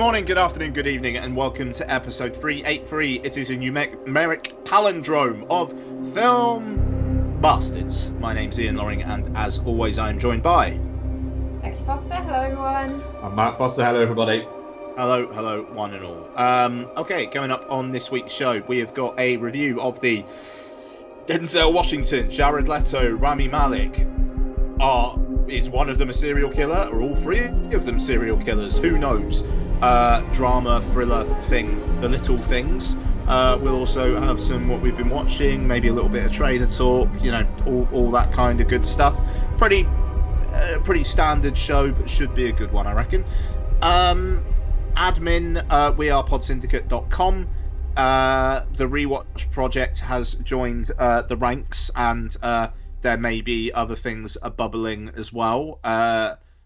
morning, good afternoon, good evening, and welcome to episode 383. It is a numeric palindrome of Film Bastards. My name's Ian Loring, and as always, I am joined by. Becky Foster, hello everyone. I'm Matt Foster. Hello, everybody. Hello, hello, one and all. Um, okay, coming up on this week's show, we have got a review of the Denzel Washington, Jared Leto, Rami Malek. Are is one of them a serial killer, or all three of them serial killers? Who knows? Uh, drama, thriller thing, The Little Things. Uh, we'll also have some what we've been watching, maybe a little bit of trader talk, you know, all, all that kind of good stuff. Pretty, uh, pretty standard show, but should be a good one, I reckon. Um, admin, uh, we are podsyndicate.com. Uh, the rewatch project has joined uh, the ranks, and uh, there may be other things bubbling as well.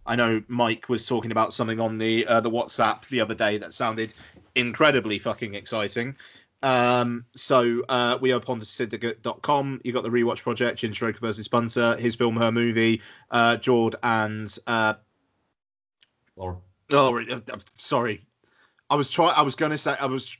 I know Mike was talking about something on the uh, the WhatsApp the other day that sounded incredibly fucking exciting. Um, so uh, we are podsyndicate.com. You got the rewatch project, Jin Stroker versus Bunter, his film, her movie, uh, Jordan uh, Lauren. Oh, uh, uh, sorry. I was trying. I was going to say. I was.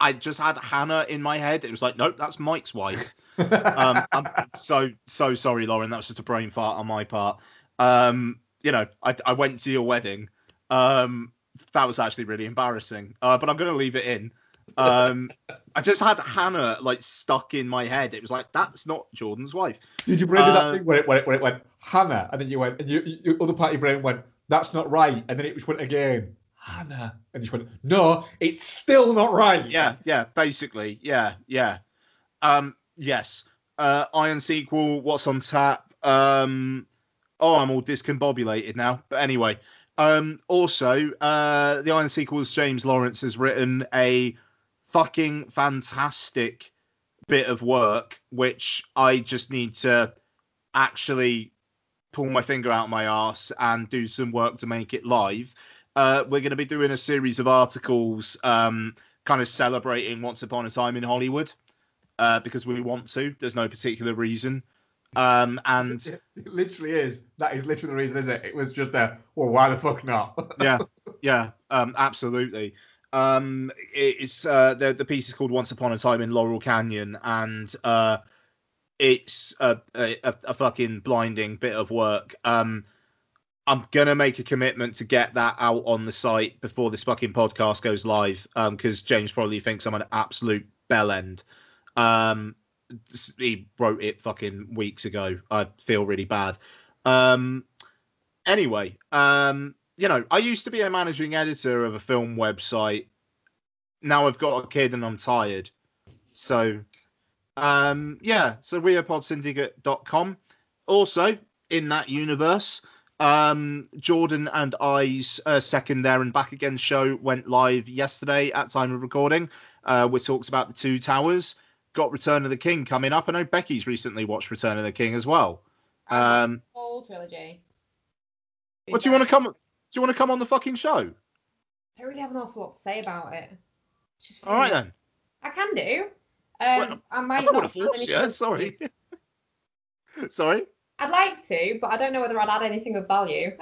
I just had Hannah in my head. It was like, nope, that's Mike's wife. um, I'm so so sorry, Lauren. That was just a brain fart on my part. Um, you know, I, I went to your wedding. Um, that was actually really embarrassing. Uh, but I'm going to leave it in. Um, I just had Hannah like stuck in my head. It was like that's not Jordan's wife. Did you bring me Uh, that thing where it, where, it, where it went Hannah, and then you went, and you, you other part of your brain went, that's not right, and then it just went again, Hannah, and just went, no, it's still not right. Yeah, yeah, basically, yeah, yeah. Um, yes. Uh, Iron sequel. What's on tap? Um, oh, I'm all discombobulated now. But anyway, um, also, uh, the Iron sequels. James Lawrence has written a fucking fantastic bit of work, which I just need to actually pull my finger out my ass and do some work to make it live. Uh, we're going to be doing a series of articles, um, kind of celebrating Once Upon a Time in Hollywood, uh, because we want to. There's no particular reason. Um, and It, it literally is. That is literally the reason, isn't it? It was just a, well, why the fuck not? yeah, yeah, um, absolutely. Um, it's uh, the the piece is called Once Upon a Time in Laurel Canyon, and uh, it's a, a a fucking blinding bit of work. Um, I'm gonna make a commitment to get that out on the site before this fucking podcast goes live, um, because James probably thinks I'm an absolute bell end. Um, he wrote it fucking weeks ago. I feel really bad. Um, anyway, um, you know, I used to be a managing editor of a film website. Now I've got a kid and I'm tired. So, um, yeah, so wearepodsyndicate.com. Also, in that universe, um, Jordan and I's uh, second there and back again show went live yesterday at time of recording. Uh, we talked about the two towers. Got Return of the King coming up. I know Becky's recently watched Return of the King as well. Um, Whole trilogy. what do you want to come? Do you want to come on the fucking show? I don't really have an awful lot to say about it. All right then. I can do. Um, Well, I I might don't not want to have force you. Sorry. sorry. I'd like to, but I don't know whether I'd add anything of value.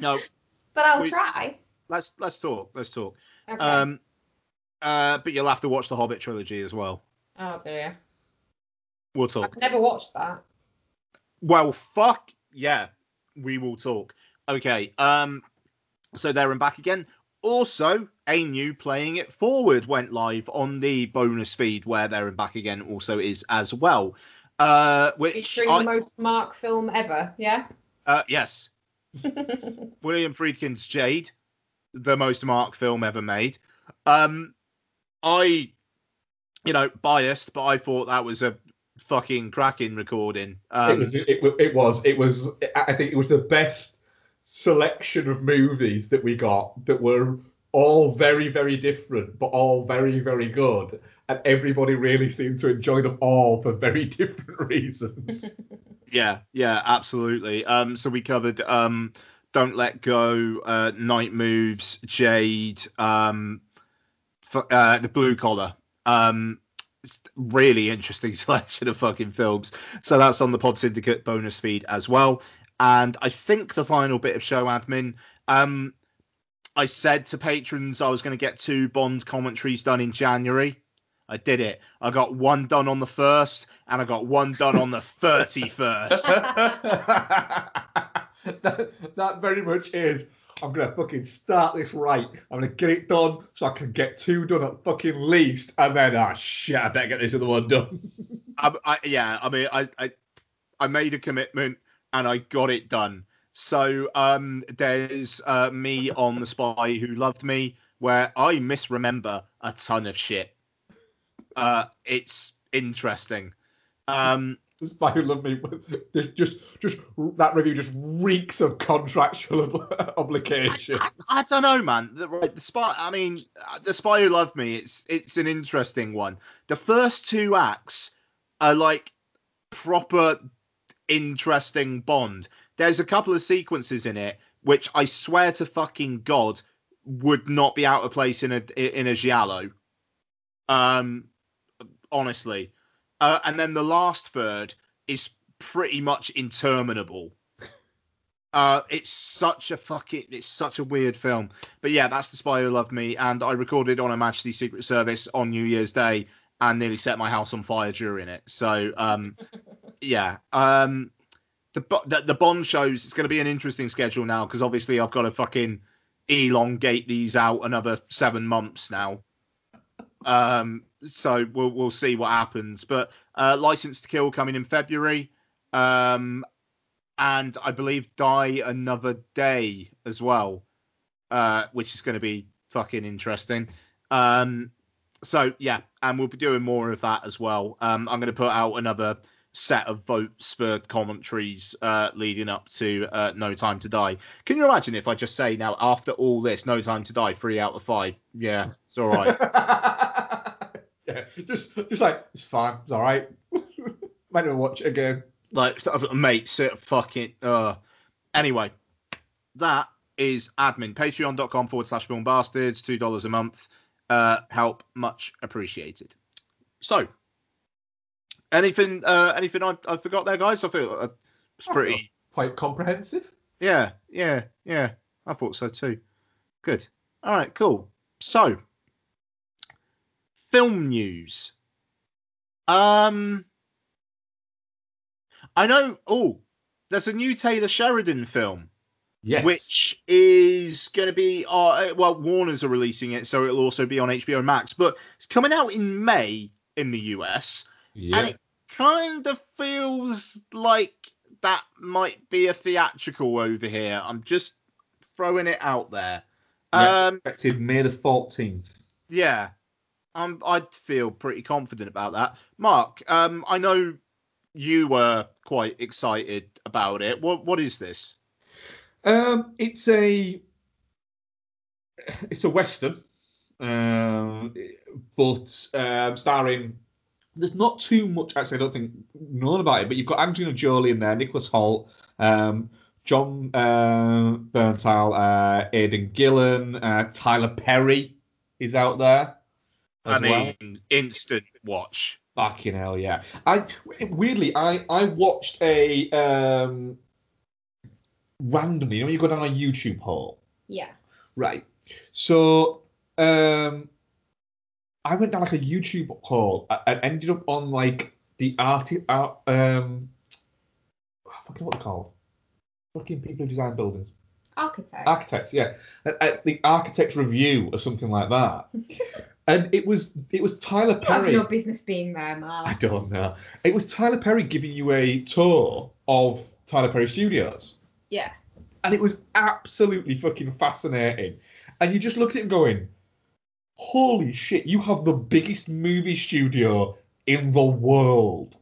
No. but I'll we- try. Let's let's talk. Let's talk. Okay. Um. Uh. But you'll have to watch the Hobbit trilogy as well. oh dear. We'll talk. I've never watched that. Well, fuck yeah, we will talk. Okay. Um. So there and back again. Also, a new playing it forward went live on the bonus feed where there and back again also is as well. Uh, which Featuring I, the most Mark film ever, yeah? uh, yes, William Friedkin's Jade, the most Mark film ever made. Um, I, you know, biased, but I thought that was a fucking cracking recording. Um, it was. It, it was. It was. I think it was the best selection of movies that we got that were all very, very different, but all very, very good. And everybody really seemed to enjoy them all for very different reasons. Yeah, yeah, absolutely. Um, so we covered um, Don't Let Go, uh, Night Moves, Jade, um, f- uh, the Blue Collar. Um, really interesting selection of fucking films. So that's on the Pod Syndicate bonus feed as well. And I think the final bit of show admin. Um, I said to patrons I was going to get two Bond commentaries done in January. I did it. I got one done on the first, and I got one done on the thirty-first. that, that very much is. I'm gonna fucking start this right. I'm gonna get it done so I can get two done at fucking least, and then ah shit, I better get this other one done. I, I, yeah, I mean, I, I, I made a commitment and I got it done. So um, there's uh, me on the Spy Who Loved Me, where I misremember a ton of shit. Uh, it's interesting. Um, Spy Who Loved Me, just, just that review just reeks of contractual ob- obligation. I, I don't know, man. The, right, the spy. I mean, the Spy Who Loved Me. It's it's an interesting one. The first two acts are like proper interesting Bond. There's a couple of sequences in it which I swear to fucking God would not be out of place in a in a giallo. Um, honestly. Uh, and then the last third is pretty much interminable. Uh, it's such a fucking, it's such a weird film. But yeah, that's The Spy Who Loved Me, and I recorded on a Majesty Secret Service on New Year's Day and nearly set my house on fire during it. So um, yeah, um, the, the the Bond shows it's going to be an interesting schedule now because obviously I've got to fucking elongate these out another seven months now. Um, so we'll we'll see what happens. But uh, License to Kill coming in February, um, and I believe Die Another Day as well, uh, which is going to be fucking interesting. Um, so yeah, and we'll be doing more of that as well. Um, I'm going to put out another set of votes for commentaries uh, leading up to uh, No Time to Die. Can you imagine if I just say now after all this, No Time to Die, three out of five? Yeah, it's all right. yeah, just, just like it's fine, it's all right. Might never watch it again. like mate sit fucking uh anyway that is admin. Patreon.com forward slash film bastards two dollars a month uh help much appreciated. So anything uh anything i, I forgot there guys? I feel uh, it's pretty Quite comprehensive. yeah yeah yeah. I thought so too. Good. All right cool. So film news um I know. Oh, there's a new Taylor Sheridan film, Yes. which is going to be. Uh, well, Warner's are releasing it, so it'll also be on HBO Max. But it's coming out in May in the US, Yeah. and it kind of feels like that might be a theatrical over here. I'm just throwing it out there. Yeah. Um, Expected May the 14th. yeah, um, I'd feel pretty confident about that. Mark, um, I know you were quite excited about it. What what is this? Um, it's a it's a western, um, but um, starring there's not too much actually. I don't think known about it, but you've got Angelina Jolie in there, Nicholas Hoult, um, Jon uh, Bernthal, uh, Aidan Gillen, uh, Tyler Perry is out there. I as well. mean, instant watch. Fucking hell, yeah. I weirdly, I I watched a um randomly. You know, when you go down a YouTube hole, Yeah. right? So um, I went down like a YouTube hole a- and ended up on like the art art um, I forget what they're called. Fucking people who design buildings. Architect. Architects, yeah. At, at the architect's review or something like that. and it was it was Tyler You have Perry. no business being there, I don't know. It was Tyler Perry giving you a tour of Tyler Perry Studios. Yeah. And it was absolutely fucking fascinating. And you just looked at him going, Holy shit, you have the biggest movie studio in the world.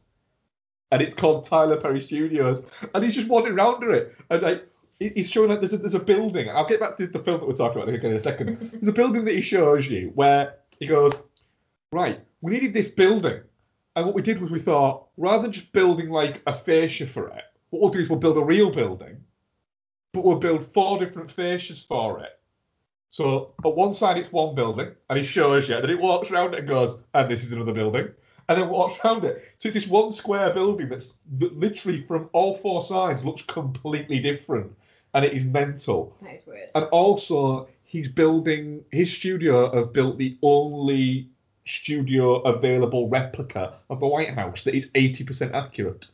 And it's called Tyler Perry Studios. And he's just wandering around it. And like he's showing like there's a, there's a building. I'll get back to the film that we're talking about again in a second. There's a building that he shows you where he goes, Right, we needed this building. And what we did was we thought, rather than just building like a fascia for it, what we'll do is we'll build a real building, but we'll build four different fascias for it. So at one side it's one building, and he shows you, and then it walks around it and goes, and this is another building, and then walks around it. So it's this one square building that's that literally from all four sides looks completely different, and it is mental. That is weird. And also, he's building his studio have built the only studio available replica of the White House that is 80% accurate.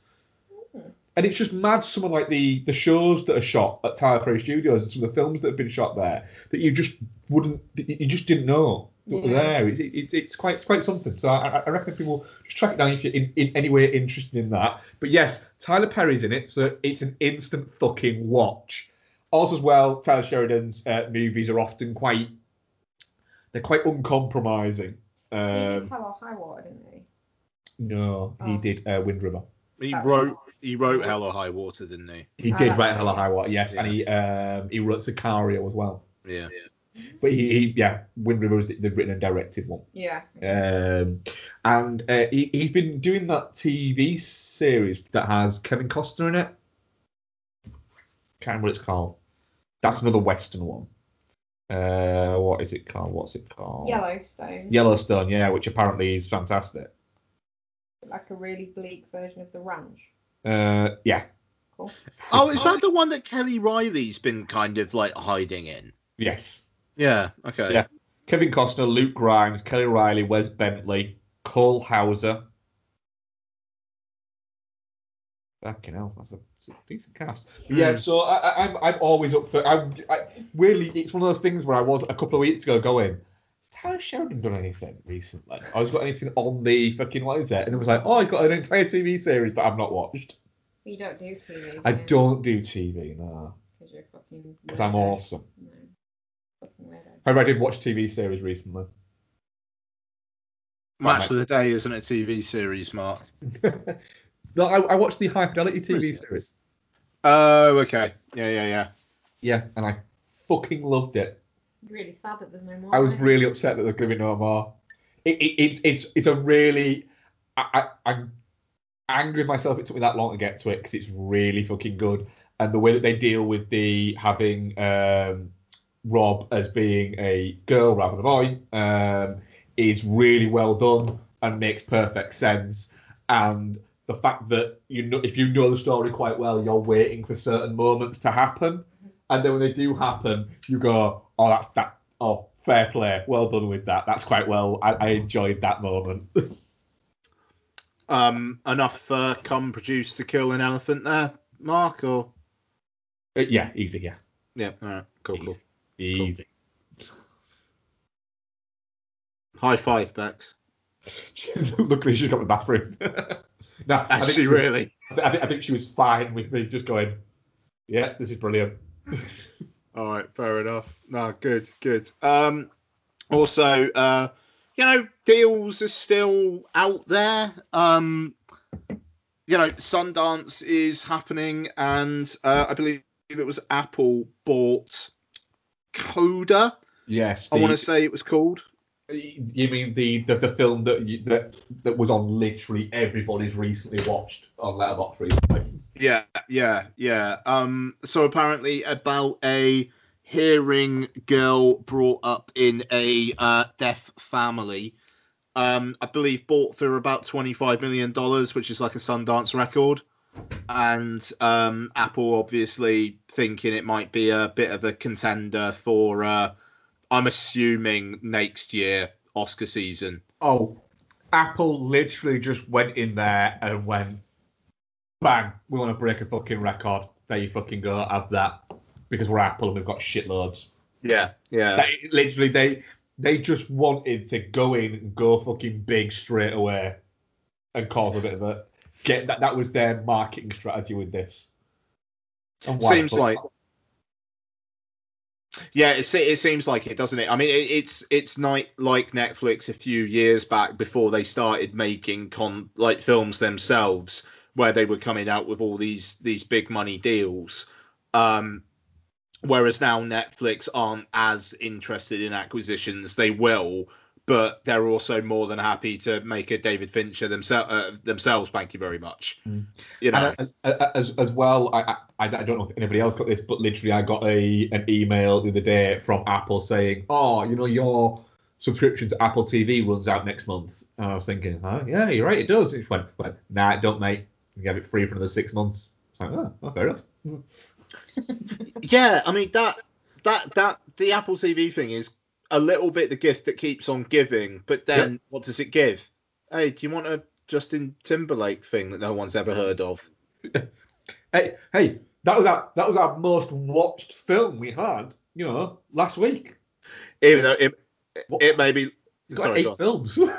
And it's just mad. Some of like the the shows that are shot at Tyler Perry Studios and some of the films that have been shot there that you just wouldn't, you just didn't know that were there. It's, it's, it's quite quite something. So I, I reckon people just track it down if you're in, in any way interested in that. But yes, Tyler Perry's in it, so it's an instant fucking watch. Also, as well, Tyler Sheridan's uh, movies are often quite they're quite uncompromising. he did Um, Hell or High Water, didn't he? no, he Oh. did uh, Wind River. He That- wrote he wrote Hell or High Water, didn't he? He Oh, did that's write right, Hella. High Water, yes, and he um, he wrote Sicario as well. Yeah. But he, he yeah, Wind River was the, the written and directed one. Yeah. Um, and uh, he, he's been doing that TV series that has Kevin Costner in it. Can't remember what it's called. That's another Western one. Uh, what is it called? What's it called? Yellowstone. Yellowstone, yeah, which apparently is fantastic. Like a really bleak version of The Ranch. Uh, yeah, Cool. Oh, is that the one that Kelly Reilly's been kind of like hiding in? yes. Yeah. Okay. Yeah. Kevin Costner, Luke Grimes, Kelly Reilly, Wes Bentley, Cole Hauser. Fucking hell, that's a, that's a decent cast. But Yeah, Mm. so I, I, I'm I'm always up for. I'm I, weirdly it's one of those things where I was a couple of weeks ago going. Has Tyler Sheridan done anything recently? Or has he got anything on the fucking what is it? And it was like, oh, he's got an entire TV series that I've not watched. But you don't do TV. I don't do TV, no, Because you're fucking. because I'm awesome. No. Fucking weirdo. However, I did watch a TV series recently. Match of the Day isn't a TV series, Mark. no, I, I watched the High Fidelity TV Is series. Oh, okay. Yeah, yeah, yeah. Yeah, and I fucking loved it. Really sad that there's no more. I was really upset that there's going to be no more. It, it, it, it's it's a really I, I I'm angry with myself. It took me that long to get to it because it's really fucking good, and the way that they deal with the having um, Rob as being a girl rather than a boy um, is really well done and makes perfect sense. And the fact that you know if you know the story quite well, you're waiting for certain moments to happen, and then when they do happen, you go, oh that's that oh fair play, well done with that. That's quite well. I, I enjoyed that moment. Um, enough uh, cum produced to kill an elephant there, Mark, or yeah, easy, yeah, yeah, all right, cool, cool. easy. High five, Bex. Luckily, she's got the bathroom. no, I think, Actually, she, really. I, think, I think she was fine with me just going, yeah, this is brilliant. All right, fair enough. No, good, good. Um, also, uh, you know, deals are still out there. Um, you know, Sundance is happening, and uh, I believe it was Apple bought Coda. Yes, I want to say it was called. You mean the, the, the film that, you, that that was on literally everybody's recently watched on Letterboxd recently? Yeah, yeah, yeah. Um, so apparently about a hearing girl brought up in a uh, deaf family. Um, I believe bought for about twenty-five million dollars, which is like a Sundance record. And um, Apple obviously thinking it might be a bit of a contender for, uh, I'm assuming next year Oscar season. Oh, Apple literally just went in there and went, bang, we want to break a fucking record. There you fucking go, have that. Because we're Apple and we've got shitloads. Yeah, yeah. They, literally, they they just wanted to go in and go fucking big straight away and cause a bit of a get that. That was their marketing strategy with this. Seems like Yeah, it, it seems like it, doesn't it? I mean, it, it's it's night like Netflix a few years back before they started making con like films themselves, where they were coming out with all these these big money deals. Um, whereas now Netflix aren't as interested in acquisitions. They will, but they're also more than happy to make a David Fincher themselves uh, themselves. Thank you very much. Mm. You know, as, as, as well, I, I I don't know if anybody else got this, but literally I got a an email the other day from Apple saying, oh, you know, your subscription to Apple TV runs out next month. And I was thinking, huh? Yeah, you're right, it does. It went, went nah, it don't, mate. You have it free for another six months. It's like, oh, oh, fair enough. Yeah, I mean that that that the Apple TV thing is a little bit the gift that keeps on giving, but then what does it give? Hey, do you want a Justin Timberlake thing that no one's ever heard of? Hey, hey, that was our that was our most watched film we had, you know, last week. Even though it What? it may be sorry, eight films. no,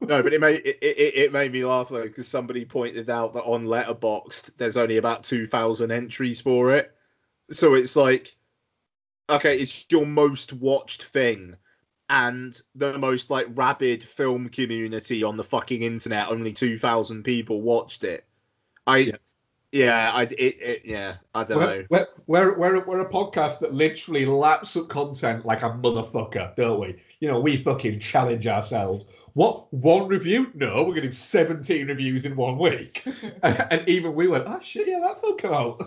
but it made it, it, it made me laugh though because somebody pointed out that on Letterboxd there's only about two thousand entries for it, so it's like, okay, it's your most watched thing, and the most like rabid film community on the fucking internet. Only two thousand people watched it. I, Yeah. yeah, I, it, it, yeah, I don't know. We're, we're, we're, we're, we're a podcast that literally laps up content like a motherfucker, don't we? You know, we fucking challenge ourselves. What, one review? No, we're going to do 17 reviews in one week. and, and even we went, oh shit, yeah, that film come out.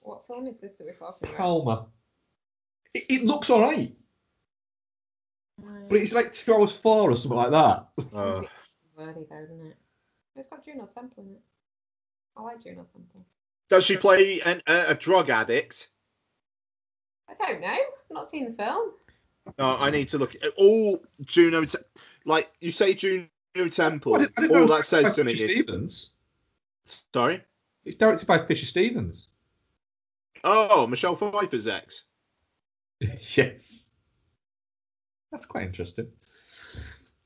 What film is this that we're talking about? Palmer. It, it looks alright, Um, but it's like two hours four or something like that. Uh, worthy though, isn't it? It's got Juno Temple in it. I like Juno Temple. does she play an, a, a drug addict? I don't know. I've not seen the film. Oh, I need to look. At all Juno, Te- like you say, Juno Temple. I didn't- I didn't all that says to me is Stevens. sorry. It's directed by Fisher Stevens. Oh, Michelle Pfeiffer's ex. yes. That's quite interesting.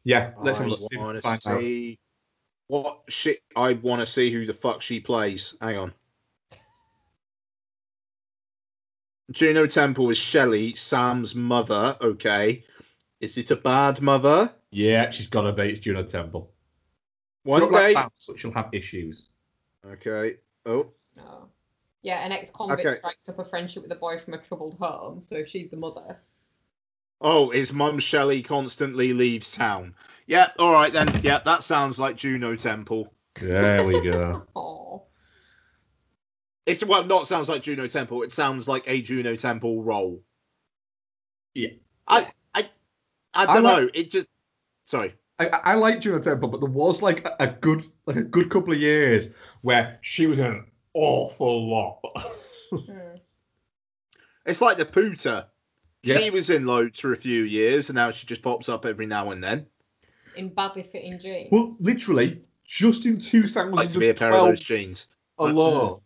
Yeah, let's have a look. see if we I can want find to out. see what shit. I want to see who the fuck she plays. Hang on. Juno Temple is Shelley, Sam's mother. Okay. Is it a bad mother? Yeah, she's got to be. It's Juno Temple. One Not like day. that, but she'll have issues. Okay. Oh. No. Yeah, an ex-convict Okay. strikes up a friendship with a boy from a troubled home. So if she's the mother, Oh, his mum Shelley constantly leaves town. Yeah, all right then. Yeah, that sounds like Juno Temple. There we go. It's well, not sounds like Juno Temple. It sounds like a Juno Temple role. Yeah. I I I I don't like- know. It just sorry. I, I like Juno Temple, but there was like a, a good like a good couple of years where she was in an awful lot. hmm. It's like the Pooter. Yeah. She was in loads for a few years, and now she just pops up every now and then. in badly fitting jeans. well, literally, just in two seconds. Like to be a pair of 2012 those jeans. alone,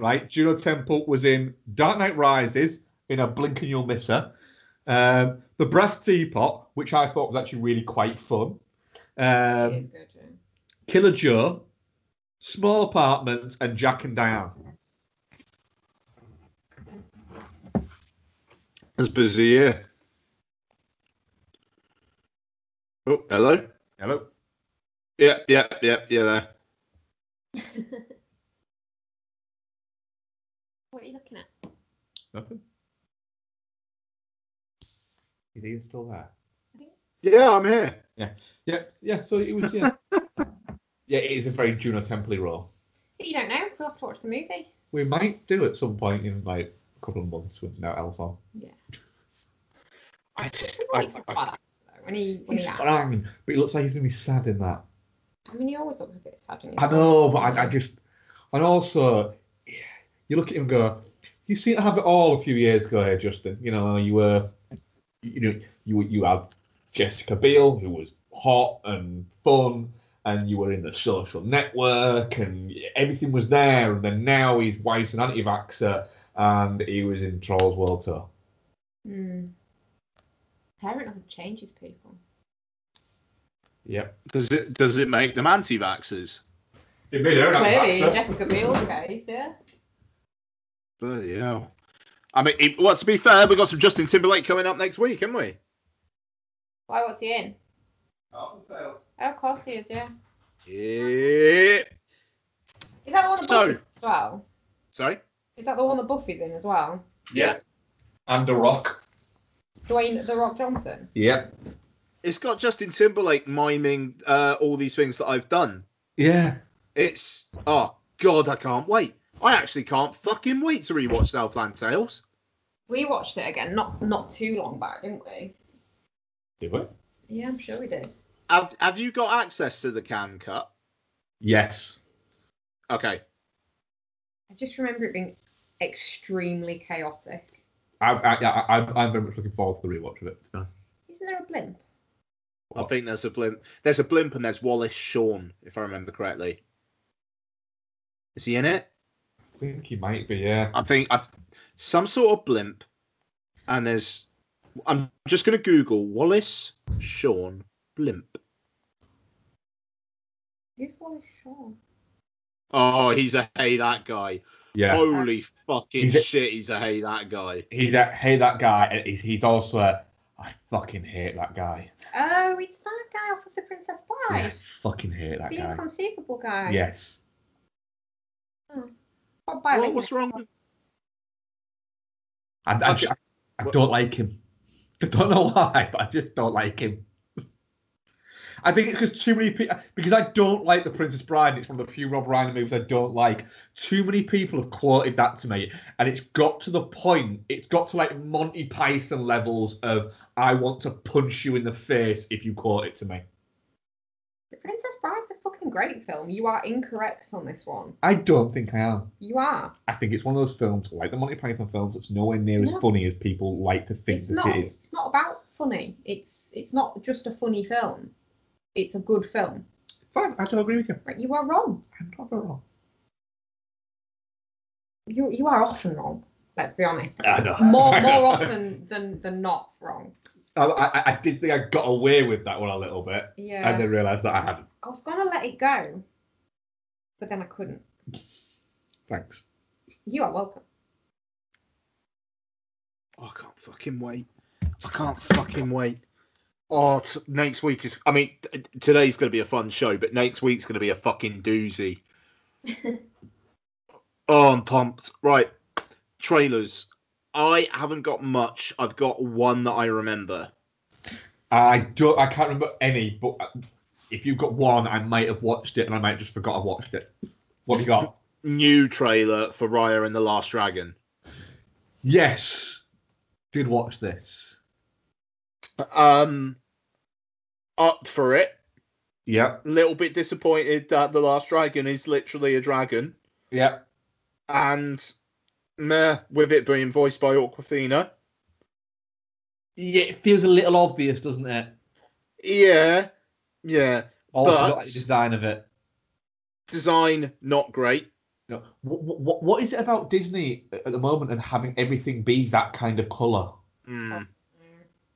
right? Juno Temple was in Dark Knight Rises in a blink and you'll miss her. Um, the Brass Teapot, which I thought was actually really quite fun. it is Um, good. Killer Joe, Small Apartments, and Jack and Diane. It's busy here. Oh, hello. Hello. Yeah, yeah, yeah, yeah. There. What are you looking at? Nothing. You Is Ian still there? Yeah, I'm here. Yeah, yeah. So it was yeah. yeah, it is a very Juno Temple role. You don't know. We'll have to watch the movie. We might do at some point in like a couple of months with no else on. Yeah. I, He's I, a I, bad actor, though, when he when He's he fine, but he looks like he's gonna be sad in that. I mean, he always looks a bit sad. in his I know, but I, I just and also you look at him and go, you seem to have it all a few years ago here, Justin. You know, you were you know you you had Jessica Biel who was hot and fun, and you were in the social network, and everything was there. And then now he's wife's an anti-vaxxer, and he was in Trolls World Tour. Mm. Parenthood changes people. Yep. does it does it make them anti-vaxxers? It made her an Clearly, in anti-vaxxer. Jessica Biel's case, yeah. Bloody hell. I mean, it, well, to be fair, we've got some Justin Timberlake coming up next week, haven't we? Why? What's he in? Oh, of course he is. Yeah. Yeah. Is that the one that So- Buffy's as well? Sorry? Is that the one that Buffy's in as well? Yeah. And The Rock. Dwayne the Rock Johnson. Yep. It's got Justin Timberlake miming uh, all these things that I've done. Yeah. It's oh god, I can't wait. I actually can't fucking wait to rewatch Southland Tales. We watched it again, not not too long back, didn't we? Did we? Yeah, I'm sure we did. Have, have you got access to the Cannes cut? Yes. Okay. I just remember it being extremely chaotic. I, I, I, I'm, I'm very much looking forward to the rewatch of it. To be honest. Isn't there a blimp? I think there's a blimp. There's a blimp and there's Wallace Shawn, if I remember correctly. Is he in it? I think he might be, yeah. I think I've some sort of blimp, and there's. I'm just gonna Google Wallace Shawn blimp. Who's Wallace Shawn? Oh, he's a hey that guy. Yeah. Holy fucking He's a- shit, he's a hey that guy. He's a, hey, that guy, and he's, he's also a, I fucking hate that guy. Oh, it's that guy off of The Princess Yeah, Bride. I fucking hate that the guy. The inconceivable guy. Yes. Hmm. What, by What, what's wrong? with- I, I, I, I don't like him. I don't know why, but I just don't like him. I think it's because too many people, because I don't like The Princess Bride, and it's one of the few Rob Reiner movies I don't like. Too many people have quoted that to me, and it's got to the point, it's got to like Monty Python levels of I want to punch you in the face if you quote it to me. The Princess Bride's a fucking great film. You are incorrect on this one. I don't think I am. You are. I think it's one of those films, like the Monty Python films, that's nowhere near as No. funny as people like to think It's that not. it is. It's not about funny. It's it's not just a funny film. It's a good film. Fine, I don't agree with you. Right, you are wrong. I'm not wrong. You you are often wrong. Let's be honest. I know. More I know. more often than than not wrong. I, I, I did think I got away with that one a little bit, Yeah. and then realised that I hadn't. I was gonna let it go, but then I couldn't. Thanks. You are welcome. Oh, I can't fucking wait. I can't fucking wait. Oh, t- next week is. I mean, t- today's going to be a fun show, but next week's going to be a fucking doozy. Oh, I'm pumped. Right. Trailers. I haven't got much. I've got one that I remember. I don't. I can't remember any, but uh, if you've got one, I might have watched it, and I might have just forgot I watched it. What have you got? New trailer for Raya and the Last Dragon. yes, did watch this. Um, up for it. Yeah. A Little bit disappointed that the Last Dragon is literally a dragon, Yeah. and meh, with it being voiced by Awkwafina. Yeah, it feels a little obvious, doesn't it? Yeah, yeah. Also, But- like the design of it. Design not great. No. What, what, what is it about Disney at the moment and having everything be that kind of colour? Mm.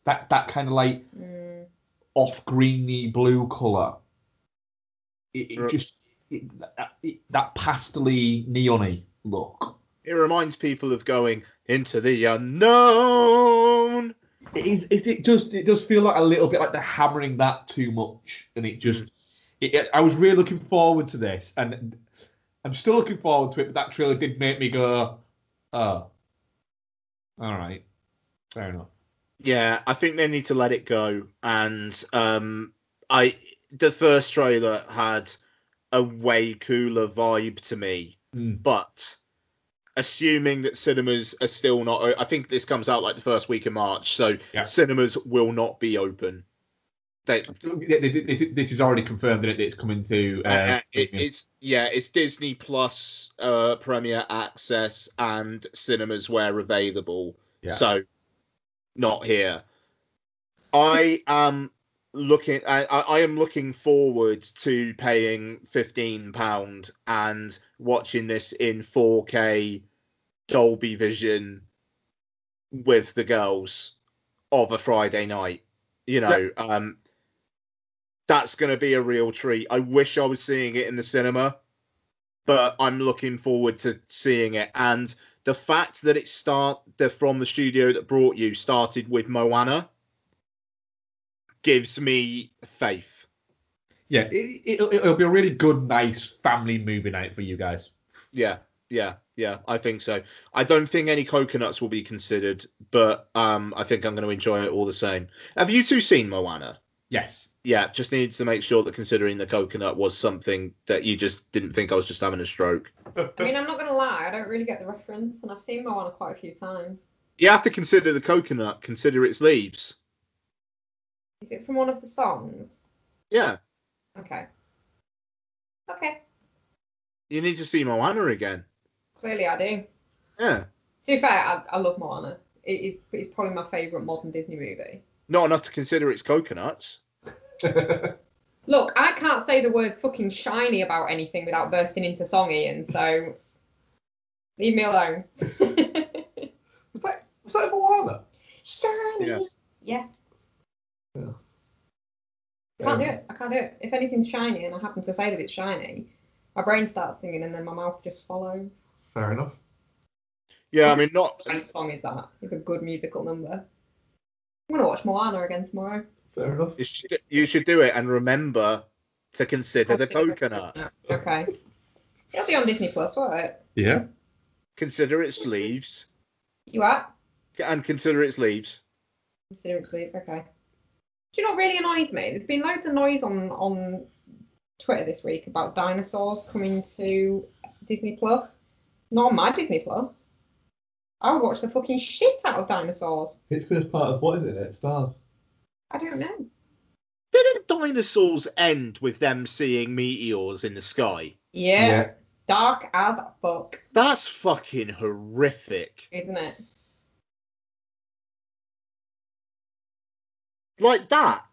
That that kind of like Mm, off greeny blue colour. It, it Right. just it, that, it, that pastely neony look. It reminds people of going into the unknown. It is. It, it does. It does feel like a little bit like they're hammering that too much, and it just. It, it- I was really looking forward to this, and I'm still looking forward to it. But that trailer did make me go, "Oh, all right, fair enough." Yeah, I think they need to let it go. And um, I the first trailer had a way cooler vibe to me, Mm. but assuming that cinemas are still not, I think this comes out like the first week of March, so Yeah. cinemas will not be open. They, This is already confirmed that it's coming to. uh, Uh, it, it's yeah, it's Disney Plus uh, Premier Access and cinemas where available. Yeah. So not here. I am looking. I, I am looking forward to paying fifteen pound and watching this in 4K Dolby Vision with the girls of a Friday night. You know, um, that's going to be a real treat. I wish I was seeing it in the cinema, but I'm looking forward to seeing it. And the fact that it start the from the studio that brought you started with Moana gives me faith. yeah, it, it'll, it'll be a really good, nice family movie night for you guys. Yeah, yeah, yeah. I think so. I don't think any coconuts will be considered, but um, I think I'm going to enjoy it all the same. Have you two seen Moana? Yes. Yeah, just needed to make sure that considering the coconut was something that you just didn't think I was just having a stroke. I mean, I'm not gonna lie, I don't really get the reference, and I've seen Moana quite a few times. You have to consider the coconut, consider its leaves. Is it from one of the songs? Yeah, Okay. Okay. you need to see Moana again. Clearly, I do. Yeah, To be fair, I, I love Moana. It is it's probably my favourite modern Disney movie. not enough to consider its coconuts. Look, I can't say the word fucking shiny about anything without bursting into song, Ian. So leave me alone. was that was that Moana? shiny. Yeah. Yeah. Yeah. Can't do Um, it. I can't do it. If anything's shiny and I happen to say that it's shiny, my brain starts singing and then my mouth just follows. Fair enough. Yeah, I mean, not. What kind song is that? It's a good musical number. I'm gonna watch Moana again tomorrow. Fair enough. You should, you should do it and remember to consider the coconut. Okay. It'll be on Disney Plus, won't it? Yeah. Consider its leaves You are? and consider its leaves. Consider its please. Okay. Do you know what really annoys me? There's been loads of noise on on Twitter this week about dinosaurs coming to Disney Plus. Not on my Disney Plus. I would watch the fucking shit out of dinosaurs. It's because part of what is it? It stars. I don't know. Didn't dinosaurs end with them seeing meteors in the sky? Yeah. Dark as fuck, That's fucking horrific. isn't it? Like that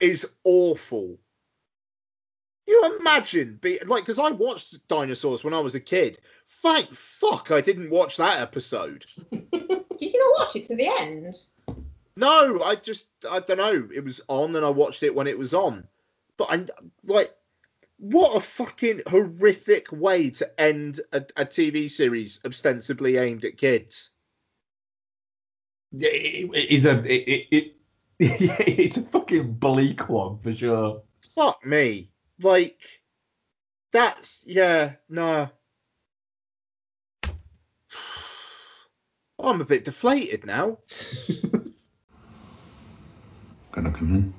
is awful. You imagine be like because I watched dinosaurs when I was a kid. Thank fuck I didn't watch that episode. Did you not watch it to the end? No, I just I don't know. It was on and I watched it when it was on. But I like what a fucking horrific way to end a, a TV series ostensibly aimed at kids. Yeah, it, it is a it, it, it it's a fucking bleak one for sure. Fuck me. Like that's yeah, no. I'm a bit deflated now. Gonna come in?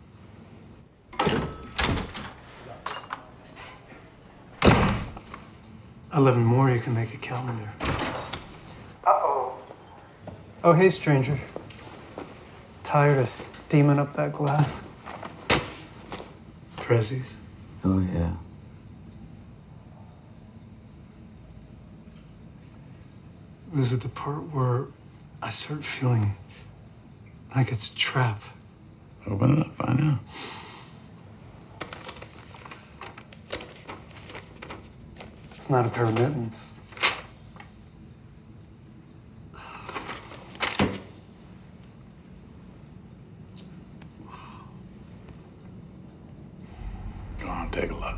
Eleven more, you can make a calendar. Uh-oh. Oh, hey, stranger. Tired of steaming up that glass? Prezzies? Oh, yeah. This is the part where I start feeling like it's a trap. Open it up, find out. Not a pair of mittens. Go on, take a look.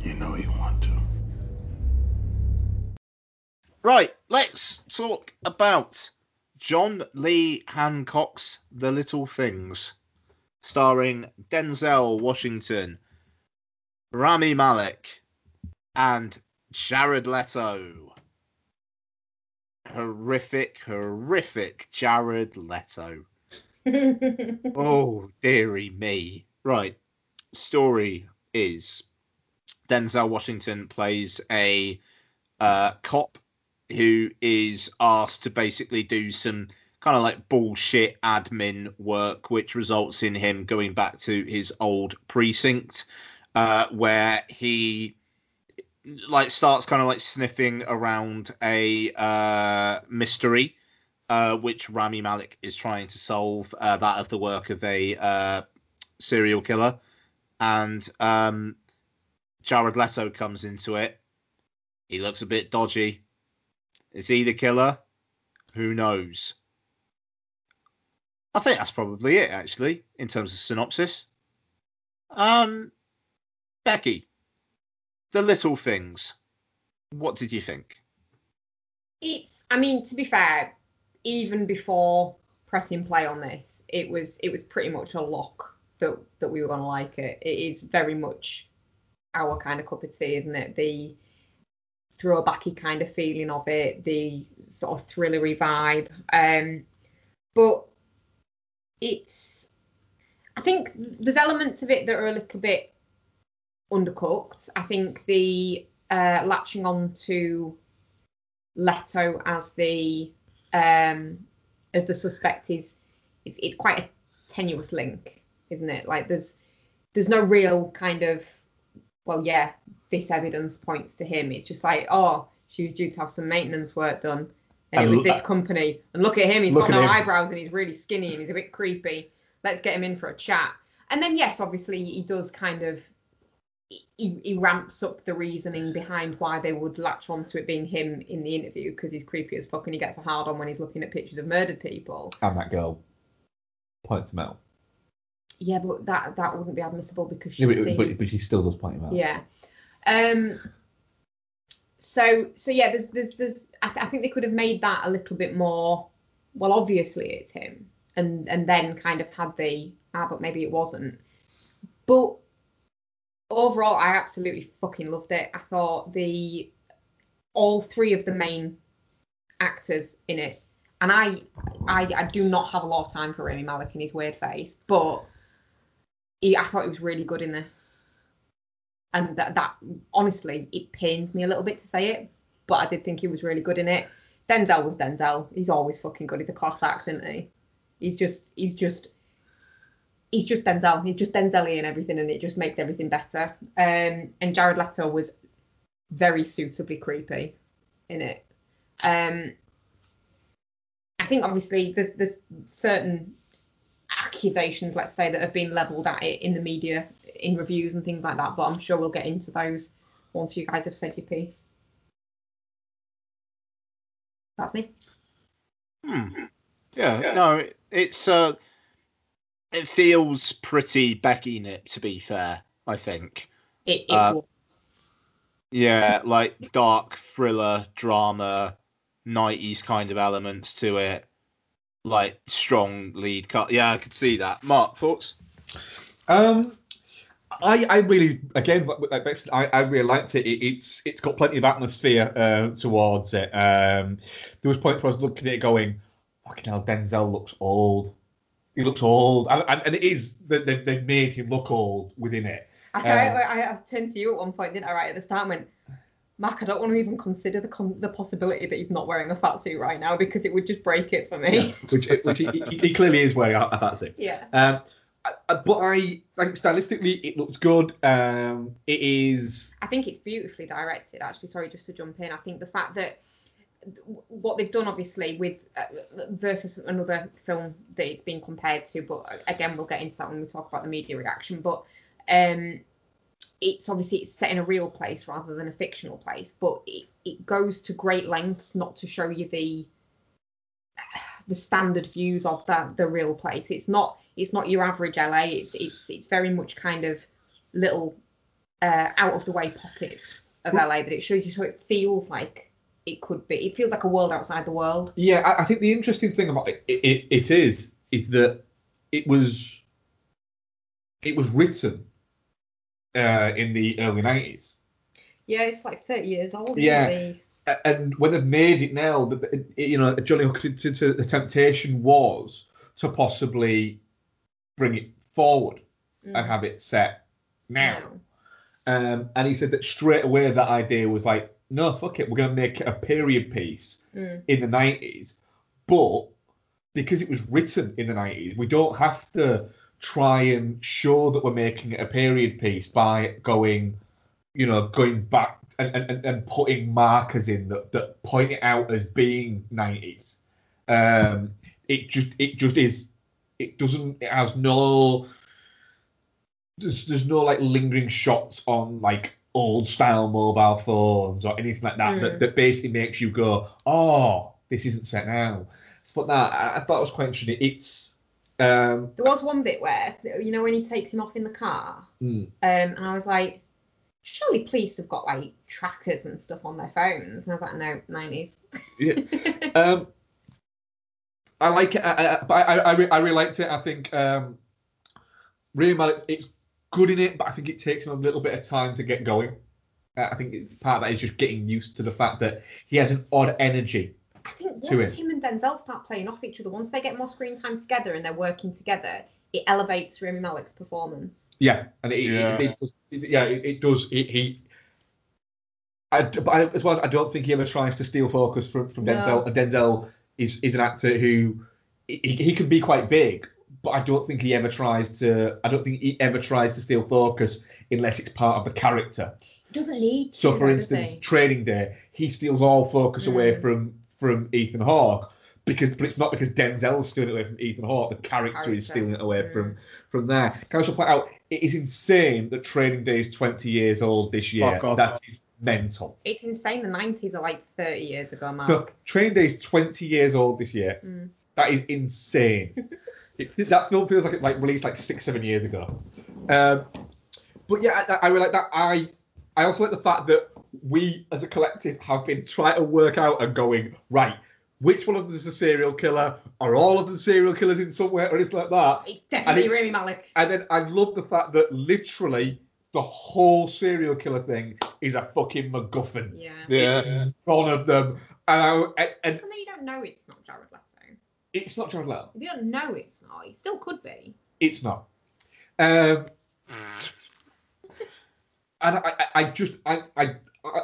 You know you want to. Right, let's talk about John Lee Hancock's The Little Things, starring Denzel Washington, Rami Malek, and Jared Leto. horrific, horrific Jared Leto. oh, dearie me. Right. Story is Denzel Washington plays a uh, cop who is asked to basically do some kind of like bullshit admin work, which results in him going back to his old precinct, uh, where he like starts kind of like sniffing around a uh, mystery, uh, which Rami Malek is trying to solve, uh, that of the work of a uh, serial killer, and um, Jared Leto comes into it. He looks a bit dodgy. Is he the killer? Who knows? I think that's probably it, actually, in terms of synopsis. Um, Becky, the little things. What did you think? It's, I mean, to be fair, even before pressing play on this, it was it was pretty much a lock that that we were gonna like it. It is very much our kind of cup of tea, isn't it? The throwbacky kind of feeling of it, the sort of thrillery vibe. Um, but it's, I think there's elements of it that are a little bit undercooked. I think the uh, latching on to Leto as the um, as the suspect is it's, it's quite a tenuous link, isn't it? Like there's there's no real kind of well, yeah, this evidence points to him. It's just like, oh, she was due to have some maintenance work done, and, And it was this company. And look at him, he's got no him. eyebrows and he's really skinny and he's a bit creepy. Let's get him in for a chat. And then yes, obviously he does kind of he, he ramps up the reasoning behind why they would latch onto it being him in the interview because he's creepy as fuck and he gets a hard on when he's looking at pictures of murdered people. And that girl points him out. Yeah, but that that wouldn't be admissible because Yeah, but, but, but he still does point him out. Yeah. Um. So so yeah, there's there's there's I, th- I think they could have made that a little bit more. Well, obviously it's him, and and then kind of had the ah, but maybe it wasn't. But overall, I absolutely fucking loved it. I thought the all three of the main actors in it, and I I, I do not have a lot of time for Rami Malek and his weird face, but he, I thought he was really good in this. And that, that honestly it pains me a little bit to say it but i did think he was really good in it. Denzel was denzel. He's always fucking good. He's a class act isn't he? He's just he's just he's just denzel he's just denzel and everything and it just makes everything better um and jared leto was very suitably creepy in it um i think obviously there's there's certain accusations let's say that have been leveled at it in the media in reviews and things like that, but I'm sure we'll get into those once you guys have said your piece. That's me. Hmm. Yeah, no, it- it's uh, it feels pretty Becky Nip to be fair. I think. It, it Uh, will- Yeah, like dark thriller, drama, 90s kind of elements to it. Like strong lead cut. Yeah, I could see that. Mark, thoughts? Um, I I really again like like I, I really liked it. it. It's it's got plenty of atmosphere uh, towards it. Um, there was points where I was looking at it going, fucking hell, Denzel looks old. He looks old, and, and, and it is that they've, they've made him look old within it. I, um, I, I, I turned to you at one point, didn't I, right at the start, and went, Mark, I don't want to even consider the con- the possibility that he's not wearing a fat suit right now because it would just break it for me. which which he, he, he clearly is wearing a, a fat suit. Yeah. Um, I, I- but I I think stylistically it looks good. Um, it is I think it's beautifully directed, actually. Sorry, just to jump in. I think the fact that what they've done, obviously, with uh, versus another film that it's been compared to, but uh, again, we'll get into that when we talk about the media reaction. But um, it's obviously it's set in a real place rather than a fictional place, but it, it goes to great lengths not to show you the the standard views of the the real place. It's not it's not your average LA. It's it's it's very much kind of little uh, out of the way pockets of LA that it shows you, so it feels like it could be. It feels like a world outside the world. Yeah, I, I think the interesting thing about it, it, it, it is is that it was it was written uh, in the early nineties. Yeah, it's like 30 years old. Yeah. And when they've made it now, that you know, John Lee Hancock, to, to, the temptation was to possibly bring it forward and Mm. have it set now. No. Um, and he said that straight away that idea was like, no, fuck it, we're going to make it a period piece Mm. in the 90s. But because it was written in the 90s, we don't have to try and show that we're making it a period piece by going, you know, going back and, and, and putting markers in that, that point it out as being 90s. Um, it just it just is. It doesn't. It has no. There's, there's no like lingering shots on like old style mobile phones or anything like that Mm. that, that basically makes you go, oh, this isn't set now. But that I, I thought it was quite interesting. It's um, There was one bit where, you know, when he takes him off in the car, mm, um, and I was like, surely police have got like trackers and stuff on their phones. And I was like, no, 90s. yeah. um, I like it, I, I, but I, I, I really liked it. I think um, Rami Malek, it's good in it, but I think it takes him a little bit of time to get going. Uh, I think part of that is just getting used to the fact that he has an odd energy. I think To once it. him and Denzel start playing off each other, once they get more screen time together and they're working together, it elevates Rami Malek's performance. Yeah, and it, Yeah. it, it does. It, yeah, it, it does. It, he. I, but I, as well, I don't think he ever tries to steal focus from, from No. Denzel. And Denzel is is an actor who he, he can be quite big, but I don't think he ever tries to. I don't think he ever tries to steal focus unless it's part of the character. He doesn't need to. So, for instance, he? Training Day, he steals all focus away Mm. from from Ethan Hawke because, but it's not because Denzel's stealing it away from Ethan Hawke. The character, is stealing it away Mm. from from there. Can I also point out it is insane that Training Day is 20 years old this year. Fuck off. That is mental. It's insane. The 90s are like 30 years ago, Mark. No, Training Day is 20 years old this year. Mm. That is insane. it, that film feels like it like released like six, seven years ago. Um, but yeah, I, I really like that. I I also like the fact that we as a collective have been trying to work out and going right. Which one of them is a serial killer? Are all of them serial killers in some way or anything like that? It's definitely Rami Malek. And then I love the fact that literally the whole serial killer thing is a fucking MacGuffin. Yeah. Yeah. It's one of them. And, I, and, and Well, no, you don't know it's not Jared Leto. It's not Jared Leto. If you don't know it's not, it still could be. It's not. Um, and I, I, I just I, I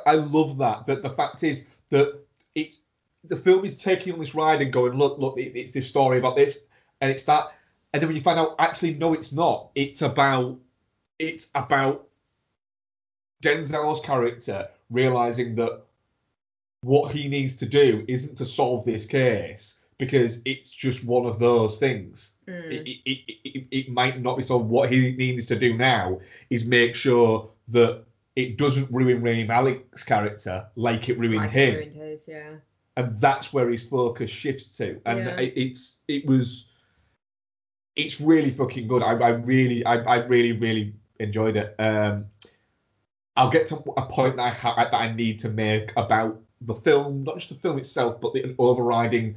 I love that. That the fact is that it's the film is taking on this ride and going, look, look, it, it's this story about this, and it's that, and then when you find out, actually, no, it's not. It's about it's about Denzel's character realizing that what he needs to do isn't to solve this case because it's just one of those things. Mm. It, it, it, it, might not be so. What he needs to do now is make sure that it doesn't ruin Rami Malek's character like it ruined Like him, ruined his, yeah. and that's where his focus shifts to. And Yeah. it, it's it was it's really fucking good. I, I really I, I really really enjoyed it. Um, I'll get to a point that I ha- that I need to make about the film, not just the film itself, but the an overriding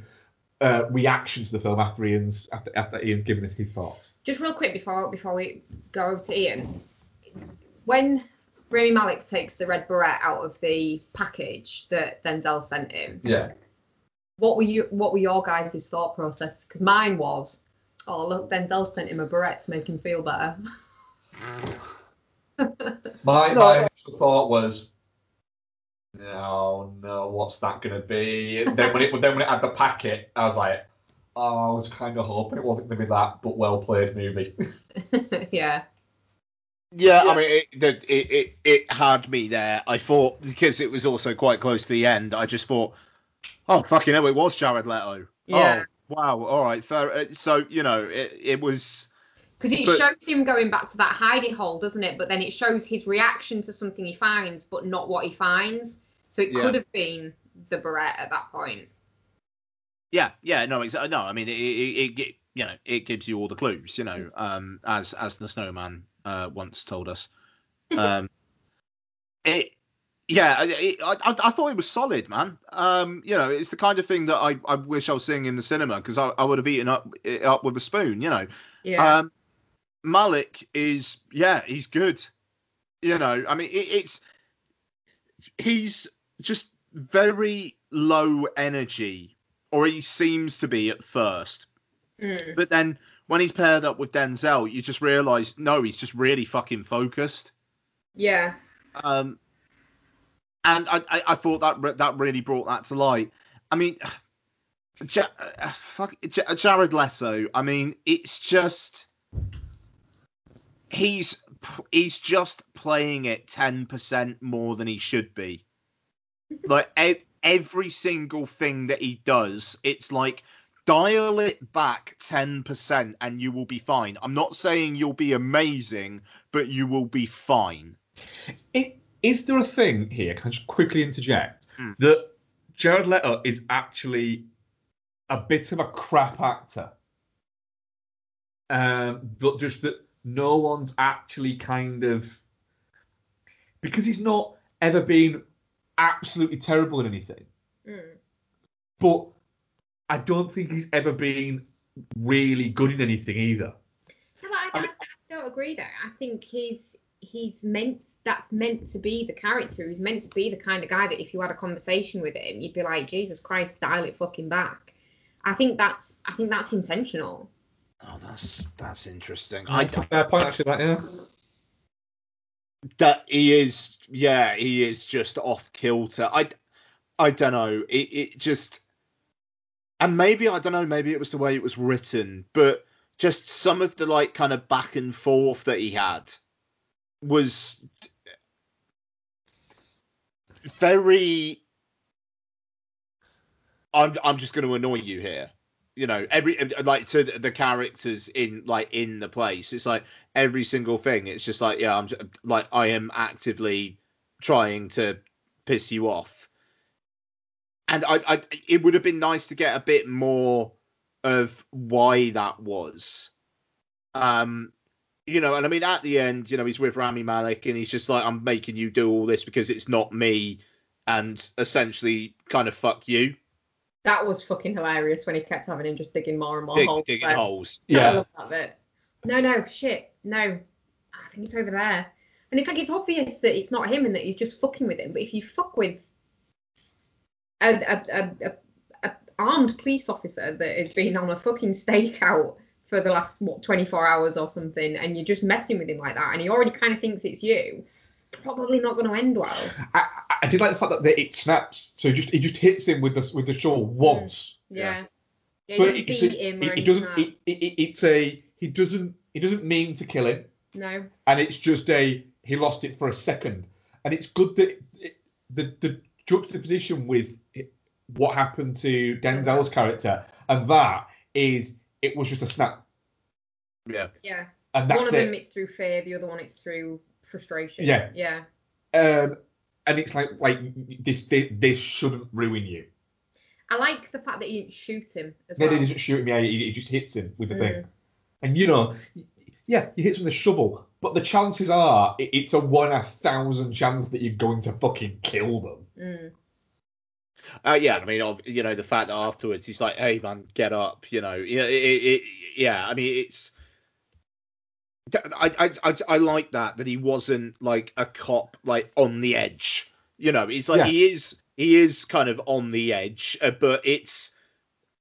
uh, reaction to the film after Ian's after, after Ian's given us his thoughts. Just real quick before before we go over to Ian, when Rami Malek takes the red beret out of the package that Denzel sent him, Yeah. what were you what were your guys' thought process? Because mine was, oh look, Denzel sent him a beret to make him feel better. My, No. my initial thought was, no, no, what's that gonna be? And then when it then when it had the packet, I was like, oh, I was kind of hoping it wasn't gonna be that, but well played movie. yeah. Yeah, I mean, it, it, it it had me there. I thought because it was also quite close to the end. I just thought, oh fucking hell, it was Jared Leto. Yeah. Oh wow, all right, fair. uh, So you know, it, it was. Because it But- shows him going back to that hidey hole, doesn't it? But then it shows his reaction to something he finds, but not what he finds. So it Yeah. could have been the beret at that point. Yeah, yeah, no, exa- no. I mean, it, it, it, you know, it gives you all the clues, you know, um, as as the snowman uh, once told us. Um, it, yeah, I- it, I, I I thought it was solid, man. Um, you know, it's the kind of thing that I, I wish I was seeing in the cinema because I, I would have eaten up it up with a spoon, you know. Yeah. Um, Malek is, yeah, he's good. You know, I mean, it, it's he's just very low energy, or he seems to be at first. Mm. But then when he's paired up with Denzel, you just realise no, he's just really fucking focused. Yeah. Um, and I, I, I thought that that really brought that to light. I mean, ja- uh, fuck, Ja- Jared Leto. I mean, it's just he's he's just playing it ten percent more than he should be. Like e- every single thing that he does, it's like dial it back 10% and you will be fine. I'm not saying you'll be amazing, but you will be fine. It, is there a thing here? Can I just quickly interject Hmm. that Jared Leto is actually a bit of a crap actor, um, but just that no one's actually kind of because he's not ever been absolutely terrible in anything, Mm. but I don't think he's ever been really good in anything either. No, but I, I, I don't agree there. I think he's he's meant that's meant to be the character. He's meant to be the kind of guy that if you had a conversation with him, you'd be like, Jesus Christ, dial it fucking back. I think that's I think that's intentional. Oh, that's that's interesting. I, That's a point, actually. That yeah. That he is, yeah, he is just off kilter. I, I don't know. It, it just, and maybe I don't know. Maybe it was the way it was written, but just some of the like kind of back and forth that he had was very. I'm I'm just going to annoy you here. You know, every like to the characters in like in the place. It's like every single thing. It's just like yeah, I'm j- like I am actively trying to piss you off. And I, I it would have been nice to get a bit more of why that was. Um, you know, and I mean at the end, you know, he's with Rami Malek and he's just like, I'm making you do all this because it's not me, and essentially kind of fuck you, That was fucking hilarious when he kept having him just digging more and more dig, holes. digging holes. I Yeah. love that bit. No, no, shit, no. I think it's over there. And it's like it's obvious that it's not him and that he's just fucking with him. But if you fuck with a, a, a, a, armed police officer that has been on a fucking stakeout for the last what 24 hours or something, and you're just messing with him like that, and he already kind of thinks it's you, probably not going to end well. I, I- I did like the fact that it snaps, so he just it just hits him with the with the shovel mm, once. Yeah. Yeah, so he doesn't it's beat a- him it, it doesn't. It, it, it- it's a he doesn't he doesn't mean to kill him, No. and it's just a he lost it for a second, and it's good that it, the the juxtaposition with it, what happened to Denzel's character, and that is it was just a snap, Yeah. Yeah. and one of them it. it's through fear, the other one it's through frustration. Yeah. Yeah. Um, and it's like like this this, this shouldn't ruin you. I like the fact that he didn't shoot him as No, well. he doesn't shoot him. Yeah, he, he just hits him with the thing. Mm. And you know, yeah, he hits him with a shovel, but the chances are it- it's a one in a thousand chance that you're going to fucking kill them. Mm. Uh, yeah, I mean, you know, the fact that afterwards he's like, "Hey, man, get up," you know, yeah, it, it, it, yeah. I mean, it's. I, I, I, I like that that he wasn't like a cop like on the edge. You know, he's like Yeah. he is he is kind of on the edge, uh, but it's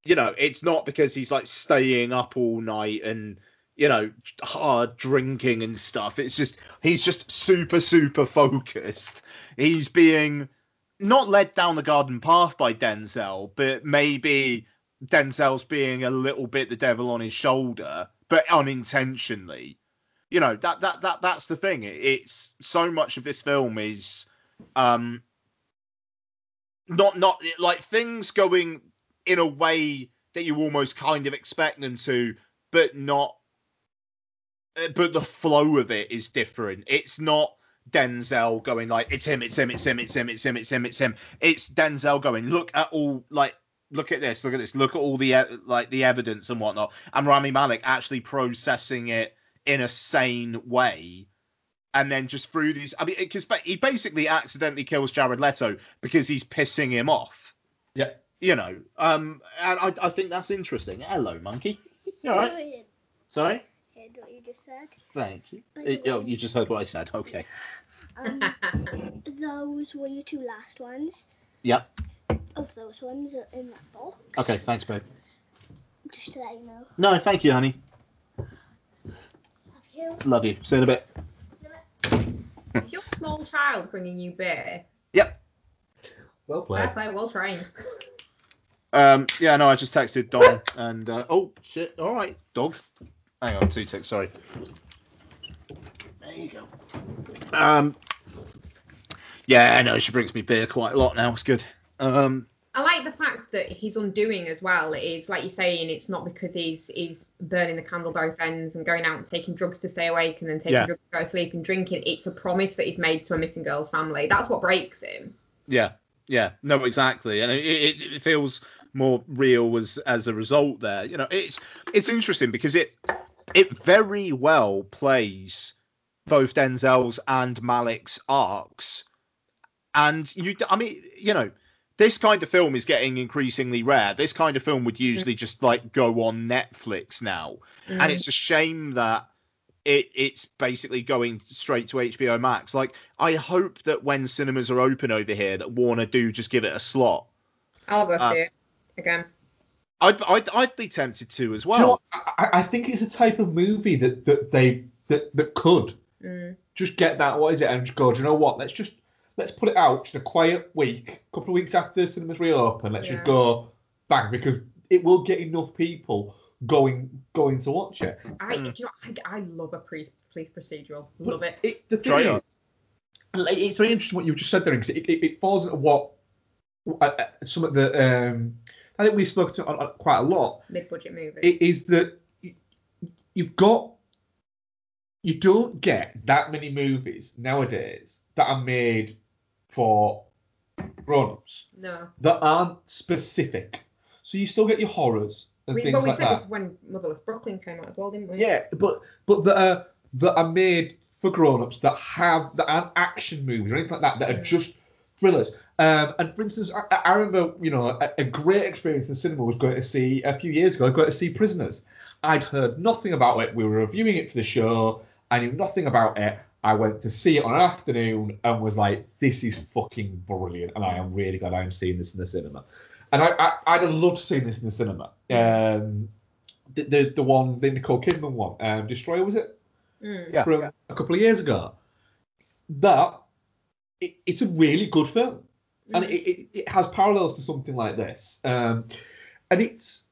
you know it's not because he's like staying up all night and you know hard drinking and stuff. It's just he's just super super focused. He's being not led down the garden path by Denzel, but maybe Denzel's being a little bit the devil on his shoulder, but unintentionally. You know that that that that's the thing. It's so much of this film is um not not like things going in a way that you almost kind of expect them to, but not. uh, But the flow of it is different. It's not Denzel going like it's him, it's him, it's him, it's him, it's him, it's him, it's him. It's Denzel going look at all like look at this, look at this, look at all the like the evidence and whatnot, and Rami Malek actually processing it in a sane way. And then just through these, I mean, because he basically accidentally kills Jared Leto because he's pissing him off Yeah. you know, um, and I, I think that's interesting. Hello, monkey. You all right? Brilliant. Sorry. Heard what you just said. Thank you. By Uh, oh, you just heard what I said. Okay. Um, those were your two last ones. Yep. of those ones in that box. Okay, thanks, babe. Just to let you know. No, thank you, honey. Have you? Love you. See you in a bit. Is your small child bringing you beer? Yep. Well played. Fair played. play, well trained. Um, yeah, no, I just texted Don and uh, oh shit. All right, dog. Hang on, two ticks. Sorry. There you go. Um, yeah, I know she brings me beer quite a lot now. It's good. Um, I like the fact that he's undoing as well. Is like you're saying, it's not because he's he's burning the candle both ends and going out and taking drugs to stay awake and then taking Yeah. drugs to go to sleep and drinking. It's a promise that he's made to a missing girl's family. That's what breaks him. yeah, yeah, no, exactly, and it, it, it feels more real as as a result there. You know, it's it's interesting because it it very well plays both Denzel's and Malek's arcs, and you, I mean, you know. This kind of film is getting increasingly rare. This kind of film would usually just like go on Netflix now, Mm. and it's a shame that it it's basically going straight to HBO Max. Like I hope that when cinemas are open over here, that Warner do just give it a slot. I'll go Uh, see it again. I'd I'd, I'd be tempted to as Do you know well. I, I think it's a type of movie that, that they that, that could Mm. just get that what is it and just go. Do you know what? Let's just let's put it out just a quiet week, a couple of weeks after cinemas reopen. Let's Yeah. just go bang because it will get enough people going going to watch it. I, Mm. you know, I, I love a pre- police procedural. Love it. It, the thing Try is, it. it's very interesting what you just said there because it, it, it falls into what uh, uh, some of the um, I think we spoke to on, on quite a lot. Mid budget movie. It is that y- you've got you don't get that many movies nowadays that are made for grown-ups no. that aren't specific. So you still get your horrors and We, things well, we like said that. this when Motherless Brooklyn came out as well, didn't we? Yeah, but but that are that are made for grown-ups that have that aren't action movies or anything like that that are Mm. just thrillers. Um, and for instance, I, I remember you know a, a great experience in cinema was going to see a few years ago. I going to see Prisoners. I'd heard nothing about it. We were reviewing it for the show. I knew nothing about it. I went to see it on an afternoon and was like, "This is fucking brilliant," and I am really glad I'm seeing this in the cinema. And I, I I'd have loved seeing this in the cinema. Um, the the, the one, the Nicole Kidman one, um, Destroyer was it? Mm. Yeah. from a couple of years ago. That it, it's a really good film, and Mm. it, it, it has parallels to something like this. Um, and it's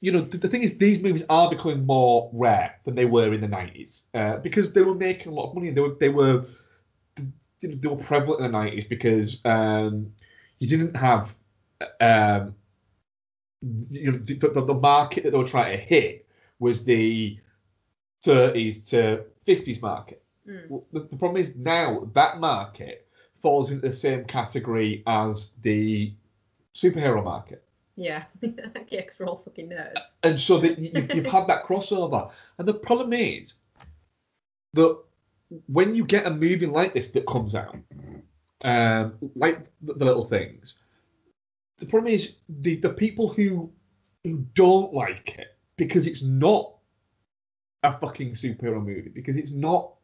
you know the, the thing is these movies are becoming more rare than they were in the 90s uh, because they were making a lot of money. They were they were they, they were prevalent in the 90s because um, you didn't have um, you know the, the, the market that they were trying to hit was the 30s to 50s market. Mm. The, the problem is now that market falls into the same category as the superhero market. Yeah. Geeks are all fucking nerds. And so that you've, you've had that crossover. And the problem is that when you get a movie like this that comes out, um, like the, the little things, the problem is the, the people who who don't like it because it's not a fucking superhero movie, because it's not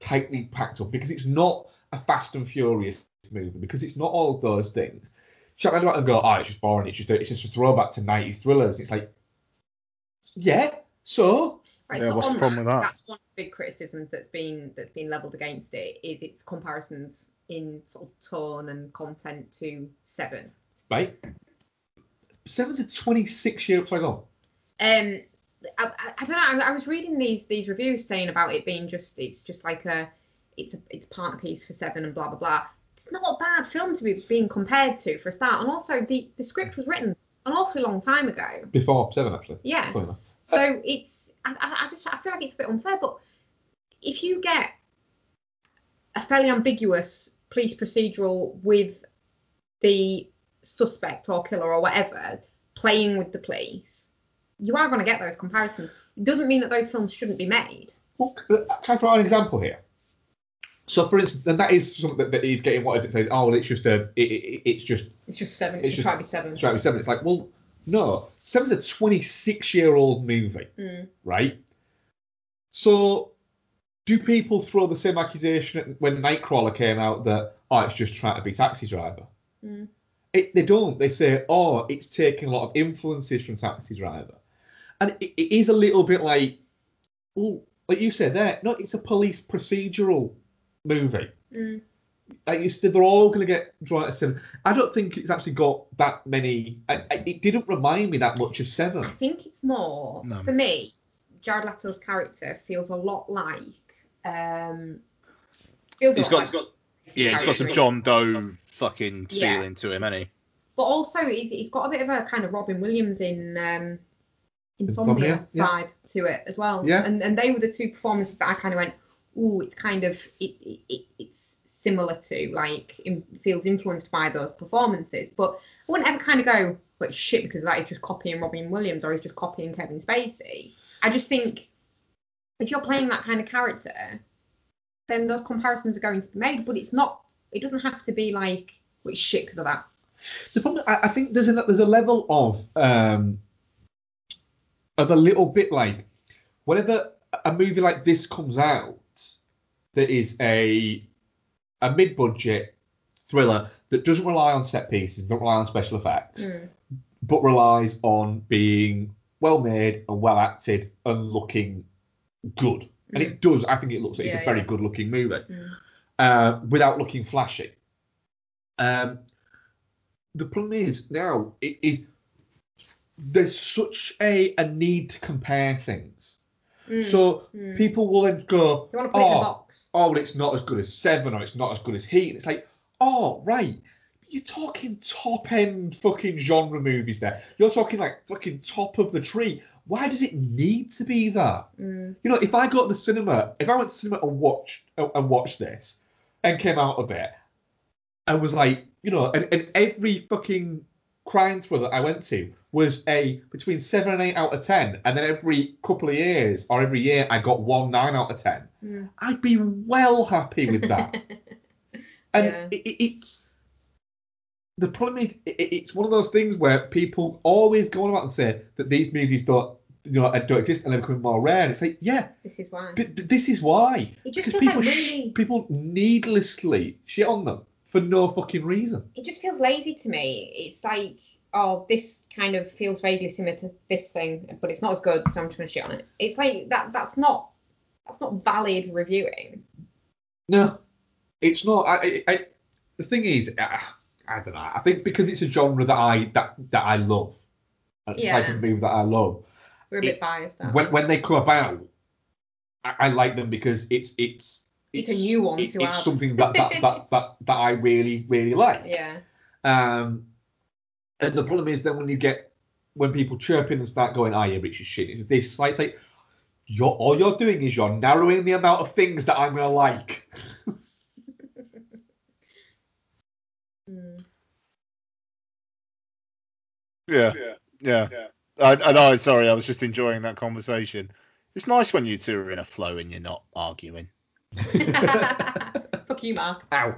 tightly packed up, because it's not a Fast and Furious movie, because it's not all those things. Shut around and go, oh, it's just boring. It's just a, it's just a throwback to 90s thrillers. It's like, yeah, so Right, Yeah, so what's the problem that, with that? That's one of the big criticisms that's been that's been levelled against it is its comparisons in sort of tone and content to Seven. right. Seven's a 26 year. Sorry, go on. Um, I, I, I don't know. I, I was reading these these reviews saying about it being just it's just like a it's a it's partner piece for Seven and blah blah blah. It's not a bad film to be being compared to for a start, and also the the script was written an awfully long time ago. Before Seven, actually. Yeah. So it's I, I just I feel like it's a bit unfair, but if you get a fairly ambiguous police procedural with the suspect or killer or whatever playing with the police, you are going to get those comparisons. It doesn't mean that those films shouldn't be made. Well, uh, can I throw out an example here? So, for instance, and that is something that, that he's getting. What is it saying? Oh, well, it's just a. It, it, it's just. It's just seven. It's It's, just. trying to be seven. It's trying to be seven. It's like, well, no. Seven's a 26 year old movie, Mm. right? So, do people throw the same accusation when Nightcrawler came out that oh, it's just trying to be Taxi Driver? Mm. It, they don't. They say, oh, it's taking a lot of influences from Taxi Driver, and it, it is a little bit like, oh, like you said there. No, it's a police procedural movie. Mm. Like you said, they're all going to get drawn to Seven. I don't think it's actually got that many. I, I, it didn't remind me that much of Seven. I think it's more No. for me. Jared Leto's character feels a lot like. Um, feels a He's lot got, like he's got yeah, he's got some. John Doe fucking Yeah. feeling to him, hasn't he? But also, he's, he's got a bit of a kind of Robin Williams in um, Insomnia, Insomnia, yeah. vibe to it as well. Yeah. And and they were the two performances that I kind of went, ooh, it's kind of it, it, it it's similar to like it feels influenced by those performances. But I wouldn't ever kind of go, like shit, because that is just copying Robin Williams or he's just copying Kevin Spacey. I just think if you're playing that kind of character, then those comparisons are going to be made. But it's not. It doesn't have to be like, well, shit because of that. The problem, I, I think there's a there's a level of um of a little bit like whenever a movie like this comes out that is a a mid-budget thriller that doesn't rely on set pieces, doesn't rely on special effects, Mm. but relies on being well made and well acted and looking good. And it does. I think it looks. It's Yeah, a very yeah. good looking movie Mm. uh, without looking flashy. Um, the problem is now it is there's such a, a need to compare things. Mm. So Mm. people will then go, You want to put it in a oh, box. oh, well, it's not as good as Seven or it's not as good as Heat. And it's like, oh, right. You're talking top end fucking genre movies there. You're talking like fucking top of the tree. Why does it need to be that? Mm. You know, if I go to the cinema, if I went to the cinema and watched and watched this and came out of it and was like, you know, and, and every fucking crime thriller I went to was a between seven and eight out of ten, and then every couple of years or every year I got one nine out of ten, Mm. I'd be well happy with that. and Yeah. it, it, it's the problem is it, it- it's one of those things where people always go on about and say that these movies don't you know don't exist and they're becoming more rare. And it's like, yeah, This is why. but this is why. It just Because people like sh- people needlessly shit on them for no fucking reason. It just feels lazy to me. It's like, oh, this kind of feels vaguely similar to this thing, but it's not as good, so I'm just gonna shit on it. It's like that. That's not. That's not valid reviewing. No, it's not. I, I, I the thing is, I, I don't know. I think because it's a genre that I that that I love, a type of movie that I love. We're a It- bit biased. When when they come about, I, I like them because it's it's It's a new one it- to it's have. something that that, that that that I really really like. yeah. Um, and the problem is then when you get when people chirp in and start going, "Ah, yeah, but it's shit." It's this like, it's like you're all you're doing is you're narrowing the amount of things that I'm gonna like. Mm. Yeah. Yeah. I, I know. Sorry, I was just enjoying that conversation. It's nice when you two are in a flow and you're not arguing. Fuck you, Mark. Ow.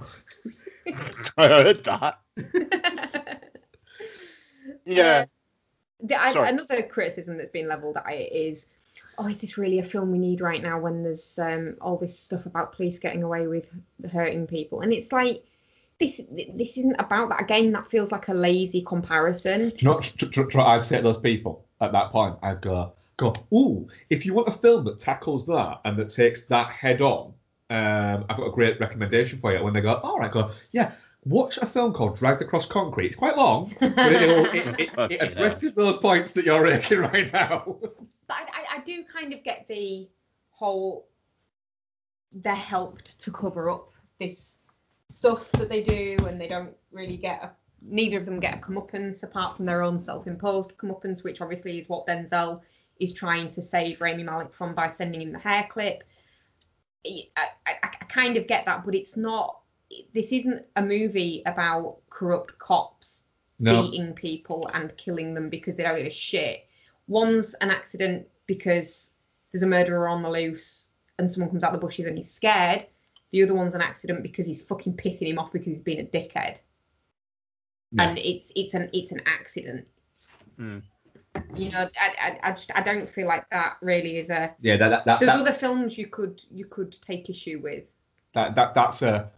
I heard that. Yeah. Uh, the, I, Sorry. another criticism that's been levelled at it is, oh, is this really a film we need right now when there's um, all this stuff about police getting away with hurting people? And it's like, this this isn't about that. Again, that feels like a lazy comparison. Do you know what tr- tr- tr- I'd say to those people at that point? I'd go, go, ooh, if you want a film that tackles that and that takes that head on, um, I've got a great recommendation for you. When they go, all right, go, yeah, watch a film called Dragged Across Concrete. It's quite long, but it'll, it, it, it Fucking addresses those points that you're making right now. But I, I, I do kind of get the whole they're helped to cover up this stuff that they do, and they don't really get a neither of them get a comeuppance apart from their own self-imposed comeuppance, which obviously is what Denzel is trying to save Rami Malek from by sending him the hair clip. I, I, I I kind of get that, but it's not. This isn't a movie about corrupt cops No, beating people and killing them because they don't give a shit. One's an accident because there's a murderer on the loose and someone comes out the bushes and he's scared. The other one's an accident because he's fucking pissing him off because he's been a dickhead. Yeah. And it's it's an it's an accident. Hmm. You know, I, I, I just I don't feel like that really is a. yeah, that, that, that, There's that, other films you could you could take issue with. that, that that's a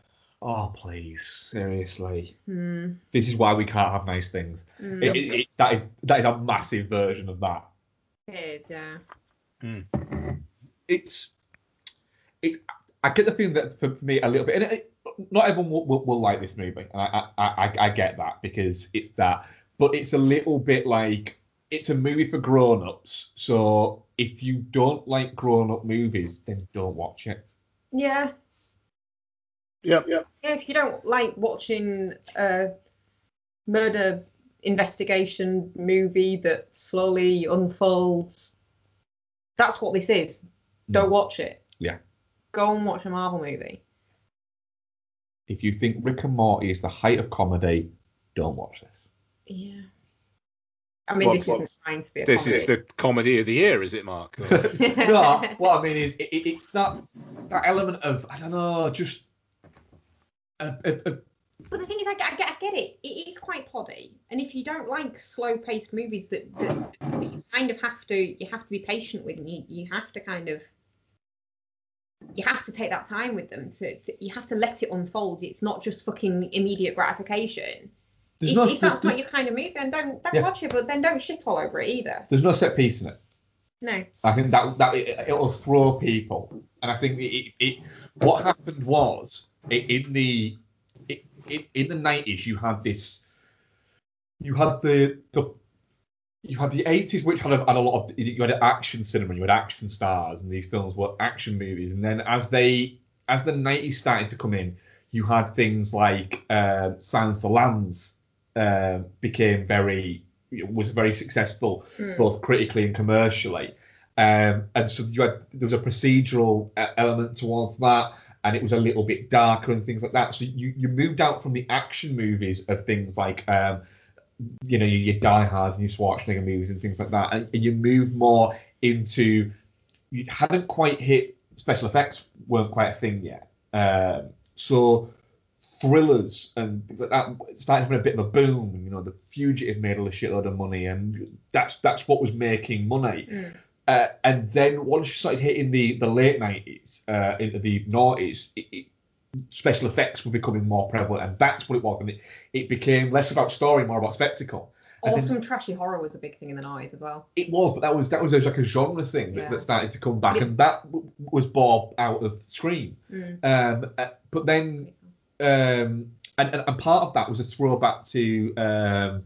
Oh please, seriously. Hmm. This is why we can't have nice things. Mm. It, it, it, that is that is a massive version of that. It is, yeah. It's it. I get the feeling that for me a little bit, and it, not everyone will, will, will like this movie, and I, I I I get that because it's that, but it's a little bit like it's a movie for grown-ups. So if you don't like grown-up movies, then don't watch it. Yeah. Yep, yep. Yeah, if you don't like watching a murder investigation movie that slowly unfolds, that's what this is. Don't mm. watch it. Yeah. Go and watch a Marvel movie. If you think Rick and Morty is the height of comedy, don't watch this. Yeah. I mean, What- this what- isn't trying to be a This comedy. is the comedy of the year, is it, Mark? no, what I mean is it, it- it's that that element of I don't know, just a, a, a, But the thing is, I, get- I, get, I get it. It is quite poddy, and if you don't like slow-paced movies that, that, that you kind of have to, you have to be patient with, and you, you have to kind of, you have to take that time with them. To, to you have to let it unfold. It's not just fucking immediate gratification. There's If, no if that's not your kind of movie, then don't don't Yeah. watch it. But then don't shit all over it either. there's no set piece in it. No. I think that that it, it'll throw people, and I think it, it, what happened was it, in the it, in the nineties you had this you had the the you had the 80s which had a, had a lot of you had action cinema you had action stars and these films were action movies and then as they as the 90s started to come in you had things like uh, Silence of the Lambs uh, became very was very successful Mm. both critically and commercially. Um, and so you had there was a procedural element towards that and it was a little bit darker and things like that. So you you moved out from the action movies of things like um, you know, your, your Die Hards and your Schwarzenegger movies and things like that, and, and you move more into you hadn't quite hit special effects weren't quite a thing yet, um, so thrillers and that started having a bit of a boom. You know, The Fugitive made a shitload of money, and that's that's what was making money. Mm. Uh, and then once you started hitting the the late nineties, uh, into the noughties, it, it, special effects were becoming more prevalent, and that's what it was. And it, it became less about story, more about spectacle. And then- Awesome trashy horror was a big thing in the noise as well. It was, but that was that was like a genre thing that, Yeah. that started to come back, and that w- was born out of Scream. Mm. Um, uh, but then, um, and, and and part of that was a throwback to um,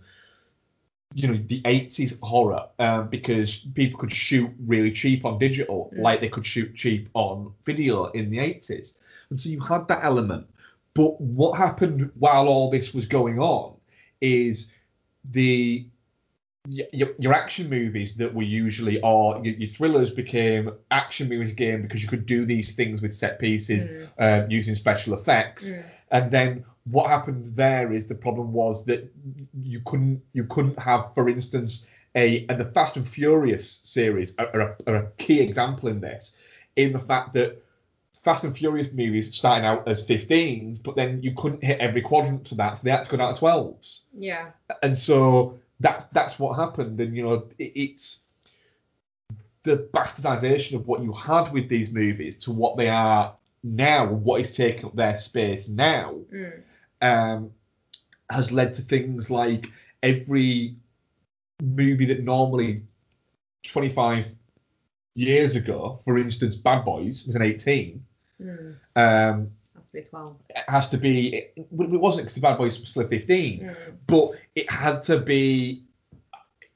you know the 80s horror um, because people could shoot really cheap on digital Mm. like they could shoot cheap on video in the 80s and so you had that element but what happened while all this was going on is the your, your action movies that were usually or your, your thrillers became action movies again because you could do these things with set pieces Mm. um, using special effects Mm. and then what happened there is the problem was that you couldn't you couldn't have, for instance, a and the Fast and Furious series are, are, a, are a key example in this, in the fact that Fast and Furious movies starting out as 15s, but then you couldn't hit every quadrant to that, so they had to go down to 12s Yeah. and so that's that's what happened and you know it, it's the bastardization of what you had with these movies to what they are now and what is taking up their space now Mm. um, has led to things like every movie that normally 25 years ago for instance bad boys was an 18 Mm. um, be 12. it has to be it, it wasn't because the bad boys was still 15 Mm. but it had to be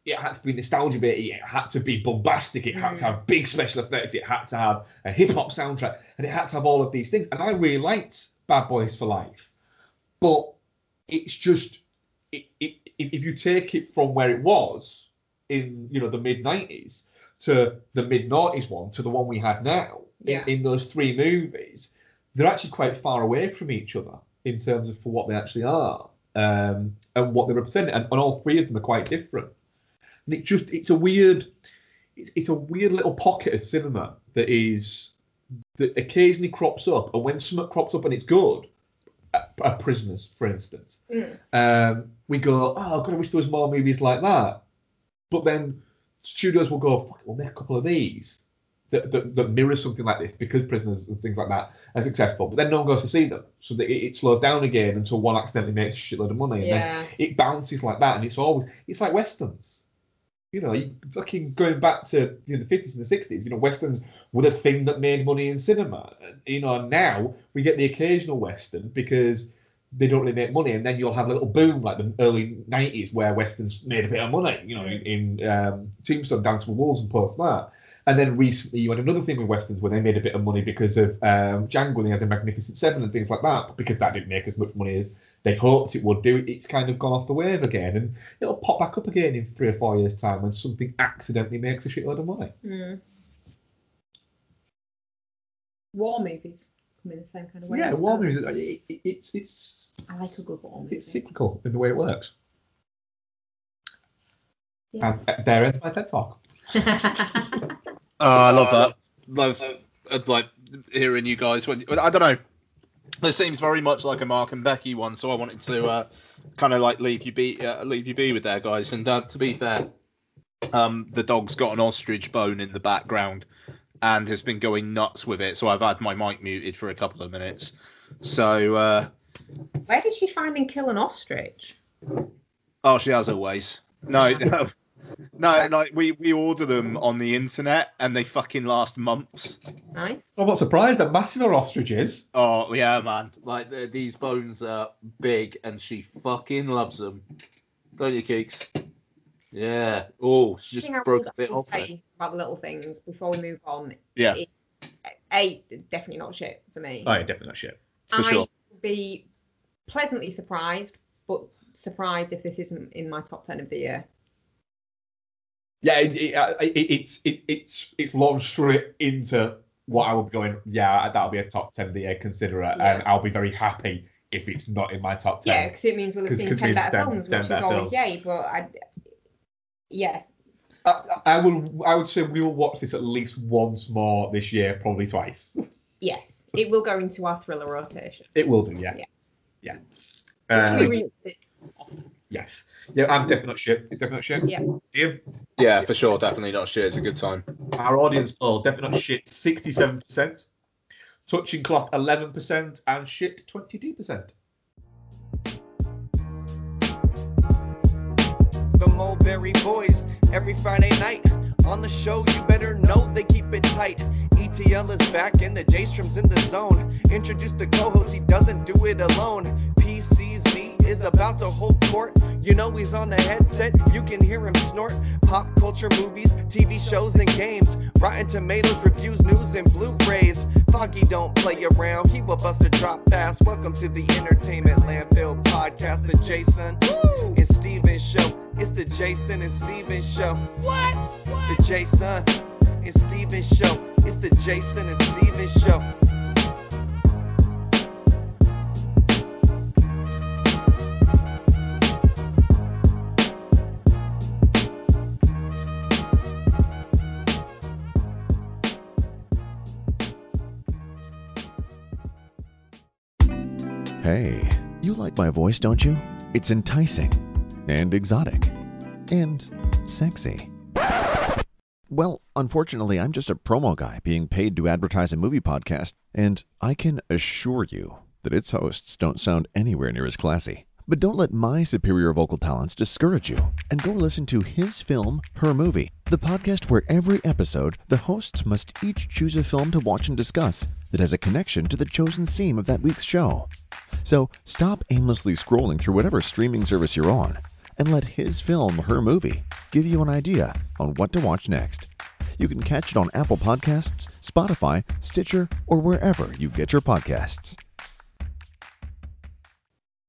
it had to be nostalgia bit it had to be bombastic it had to have big special effects it had to have a hip hop soundtrack and it had to have all of these things and i really liked bad boys for life but it's just it, it, if if you take it from where it was in you know the mid 90s to the mid 90s one to the one we had now Yeah. in, in those three movies they're actually quite far away from each other in terms of for what they actually are um, and what they represent, and, and all three of them are quite different. And it just it's a weird it's, it's a weird little pocket of cinema that is that occasionally crops up, and when something crops up and it's good, uh, Prisoners, for instance, Mm. um, we go, oh, God, I wish there was more movies like that. But then studios will go, Fuck, we'll make a couple of these. That, that, that mirrors something like this because prisoners and things like that are successful, but then no one goes to see them, so that it, it slows down again until one accidentally makes a shitload of money, and Yeah. then it bounces like that, and it's always it's like westerns. You know, you fucking going back to you know, the 50s and the 60s, you know, westerns were the thing that made money in cinema. You know, and now we get the occasional western because they don't really make money, and then you'll have a little boom like the early 90s where westerns made a bit of money. You know, in, in um, Tombstone, Dance with Wolves, and post that. And then recently you had another thing with westerns where they made a bit of money because of um, Django and they had the Magnificent Seven and things like that. But because that didn't make as much money as they hoped it would do, it's kind of gone off the wave again, and it'll pop back up again in three or four years' time when something accidentally makes a shitload of money. Mm. War movies come in the same kind of way. yeah, war movies, it, it, it's it's I like a good war movie. it's cyclical in the way it works. Yeah. And uh, there ends my TED talk. Oh, I love that. Love uh, like hearing you guys. When I don't know, it seems very much like a Mark and Becky one. So I wanted to uh, kind of like leave you be, uh, leave you be with there, guys. And uh, to be fair, um, the dog's got an ostrich bone in the background and has been going nuts with it. So I've had my mic muted for a couple of minutes. So uh, Where did she find and kill an ostrich? oh, she has always. No, no. No, like we, we order them on the internet and they fucking last months. Nice. I'm not surprised that massive are ostriches. Oh yeah, man. Like the, these bones are big, and she fucking loves them. Don't you, Keeks? Yeah. Oh, she just broke will a bit off. say about the little things before we move on. Yeah, is, A, definitely not shit for me. Oh, yeah, definitely not shit. for I sure. would be pleasantly surprised, but surprised if this isn't in my top 10 of the year. Yeah, it, it, uh, it, it's it, it's it's launched straight into what I will be going. Yeah, that'll be a top ten of the year considerer, and Yeah. I'll be very happy if it's not in my top ten. Yeah, because it means we'll have seen 10 means better 10 films, 10 which is always films. yay, but I, yeah, I, I will. I would say we will watch this at least once more this year, probably twice. yes, it will go into our thriller rotation. it will do. Yeah. Yes. Yeah. Which Uh, we re- it- yes. Yeah, I'm definitely not shit. Definitely not shit. Yeah. Ian, Yeah, for sure. Definitely not shit. It's a good time. our audience poll definitely not shit. Sixty-seven percent. Touching cloth, eleven percent, and shit, twenty-two percent. the Mulberry Boys every Friday night. On the show, you better know they keep it tight. ETL is back and the J Strom's in the zone. Introduce the co host, he doesn't do it alone. PCZ is about to hold court. You know he's on the headset, you can hear him snort. Pop culture movies, TV shows, and games. Rotten Tomatoes reviews, news, and Blu rays. Foggy don't play around, he will bust a drop fast. Welcome to the Entertainment Landfill podcast, the Jason and Steven show. It's the Jason and Steven show. What? The Jason and Steven show. It's the Jason and Steven show. Hey, you like my voice, don't you? It's enticing and exotic and sexy. Well, unfortunately, I'm just a promo guy being paid to advertise a movie podcast, and I can assure you that its hosts don't sound anywhere near as classy. But don't let my superior vocal talents discourage you, and go listen to His Film, Her Movie, the podcast where every episode the hosts must each choose a film to watch and discuss that has a connection to the chosen theme of that week's show. So stop aimlessly scrolling through whatever streaming service you're on and let his film, her movie, give you an idea on what to watch next. You can catch it on Apple Podcasts, Spotify, Stitcher, or wherever you get your podcasts.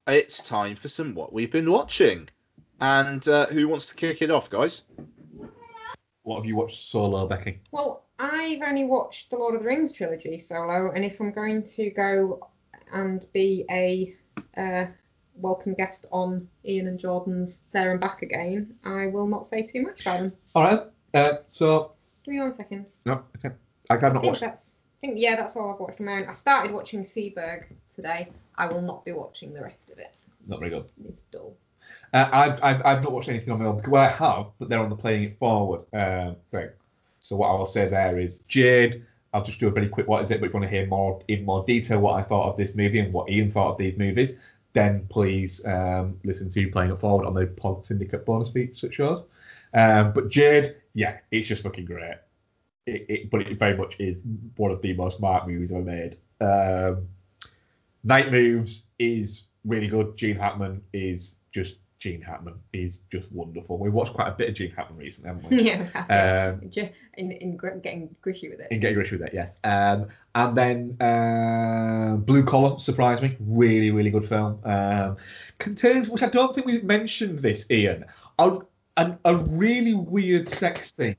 It's time for some what we've been watching. And uh, who wants to kick it off, guys? What have you watched solo, Becky? Well, I've only watched the Lord of the Rings trilogy solo, and if I'm going to go and be a uh, welcome guest on Ian and Jordan's There and Back Again, I will not say too much about them. All right. Uh, so Give me one second. no, okay. I have not watched. that's. I think yeah, that's all I've watched on my own. I started watching Seberg today. I will not be watching the rest of it. Not very good. It's dull. Uh, I've, I've I've not watched anything on my own. Well, I have, but they're on the playing it forward um, thing. So what I will say there is Jade. I'll just do a very quick what is it, but if you want to hear more in more detail what I thought of this movie and what Ian thought of these movies, then please um, listen to Playing It Forward on the Pod Syndicate bonus feature shows. Um, but Jade, yeah, it's just fucking great. It, it, but it very much is one of the most marked movies ever made. Um, Night Moves is really good. Gene Hackman is just Gene Hackman. is just wonderful. We watched quite a bit of Gene Hackman recently, haven't we? yeah, Um, in, in getting gritty with it. in Get Rich with It, yes. Um, and then uh, Blue Collar surprised me. Really, really good film. Um, contains, which I don't think we've mentioned this, Ian, a, a, a really weird sex thing.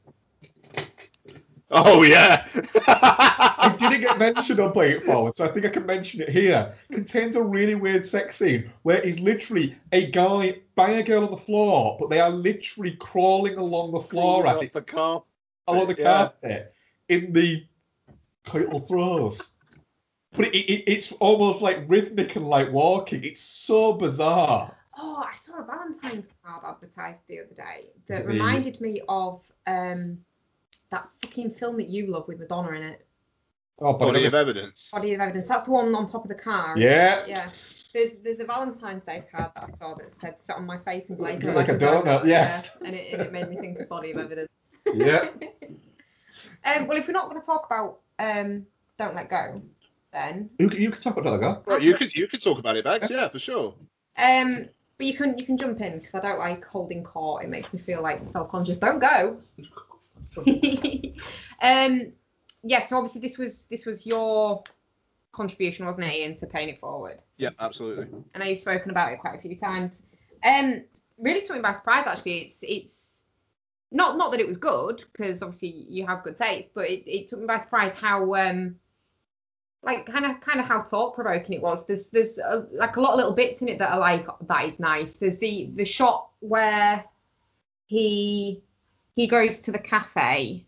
Oh yeah. It didn't get mentioned on Play It Forward, so I think I can mention it here. Contains a really weird sex scene where it's literally a guy banging a girl on the floor, but they are literally crawling along the floor as Up it's the car. along the yeah. carpet in the coital throes. But it, it, it's almost like rhythmic and like walking. It's so bizarre. Oh, I saw a Valentine's card advertised the other day that The- reminded me of um that fucking film that you love with Madonna in it. Oh, but Body of evidence. Body of Evidence. That's the one on top of the car. Yeah. it? Yeah. There's there's a Valentine's Day card that I saw that said "Sit on my face and glaze me Like like, a donut, yes. Yeah. And, it, and it made me think of Body of Evidence. Yeah. Um, well, if we're not going to talk about um, Don't Let Go, then You, you can talk about that, go. Right, you could you could talk about it, Bags. Yeah, for sure. um, but you can you can jump in because I don't like holding court. It makes me feel like self-conscious. Don't go. um, yeah. So obviously this was this was your contribution, wasn't it, Ian, to paying it forward? Yeah, absolutely. And I know you've spoken about it quite a few times. Um, really took me by surprise actually. It's it's not not that it was good because obviously you have good taste, but it, it took me by surprise how um like kind of kind of how thought provoking it was. There's there's a, like a lot of little bits in it that are like that is nice. There's the the shot where he he goes to the cafe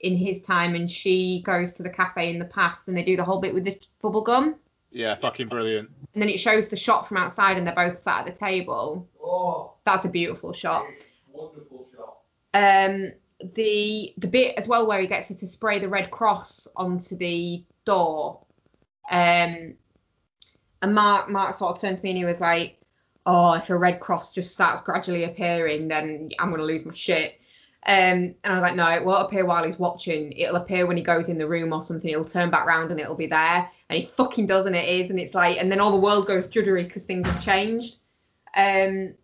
in his time and she goes to the cafe in the past and they do the whole bit with the bubble gum Yeah, fucking brilliant. and then it shows the shot from outside and they're both sat at the table. Oh, That's a beautiful shot. wonderful shot. Um, the the bit as well where he gets her to spray the red cross onto the door. Um, and Mark Mark sort of turned to me and he was like, "Oh, if a red cross just starts gradually appearing, then I'm gonna lose my shit." Um, and I was like, "No, it won't appear while he's watching. It'll appear when he goes in the room or something. He'll turn back round and it'll be there." And he fucking does, and it is, and it's like, and then all the world goes juddery because things have changed. Um,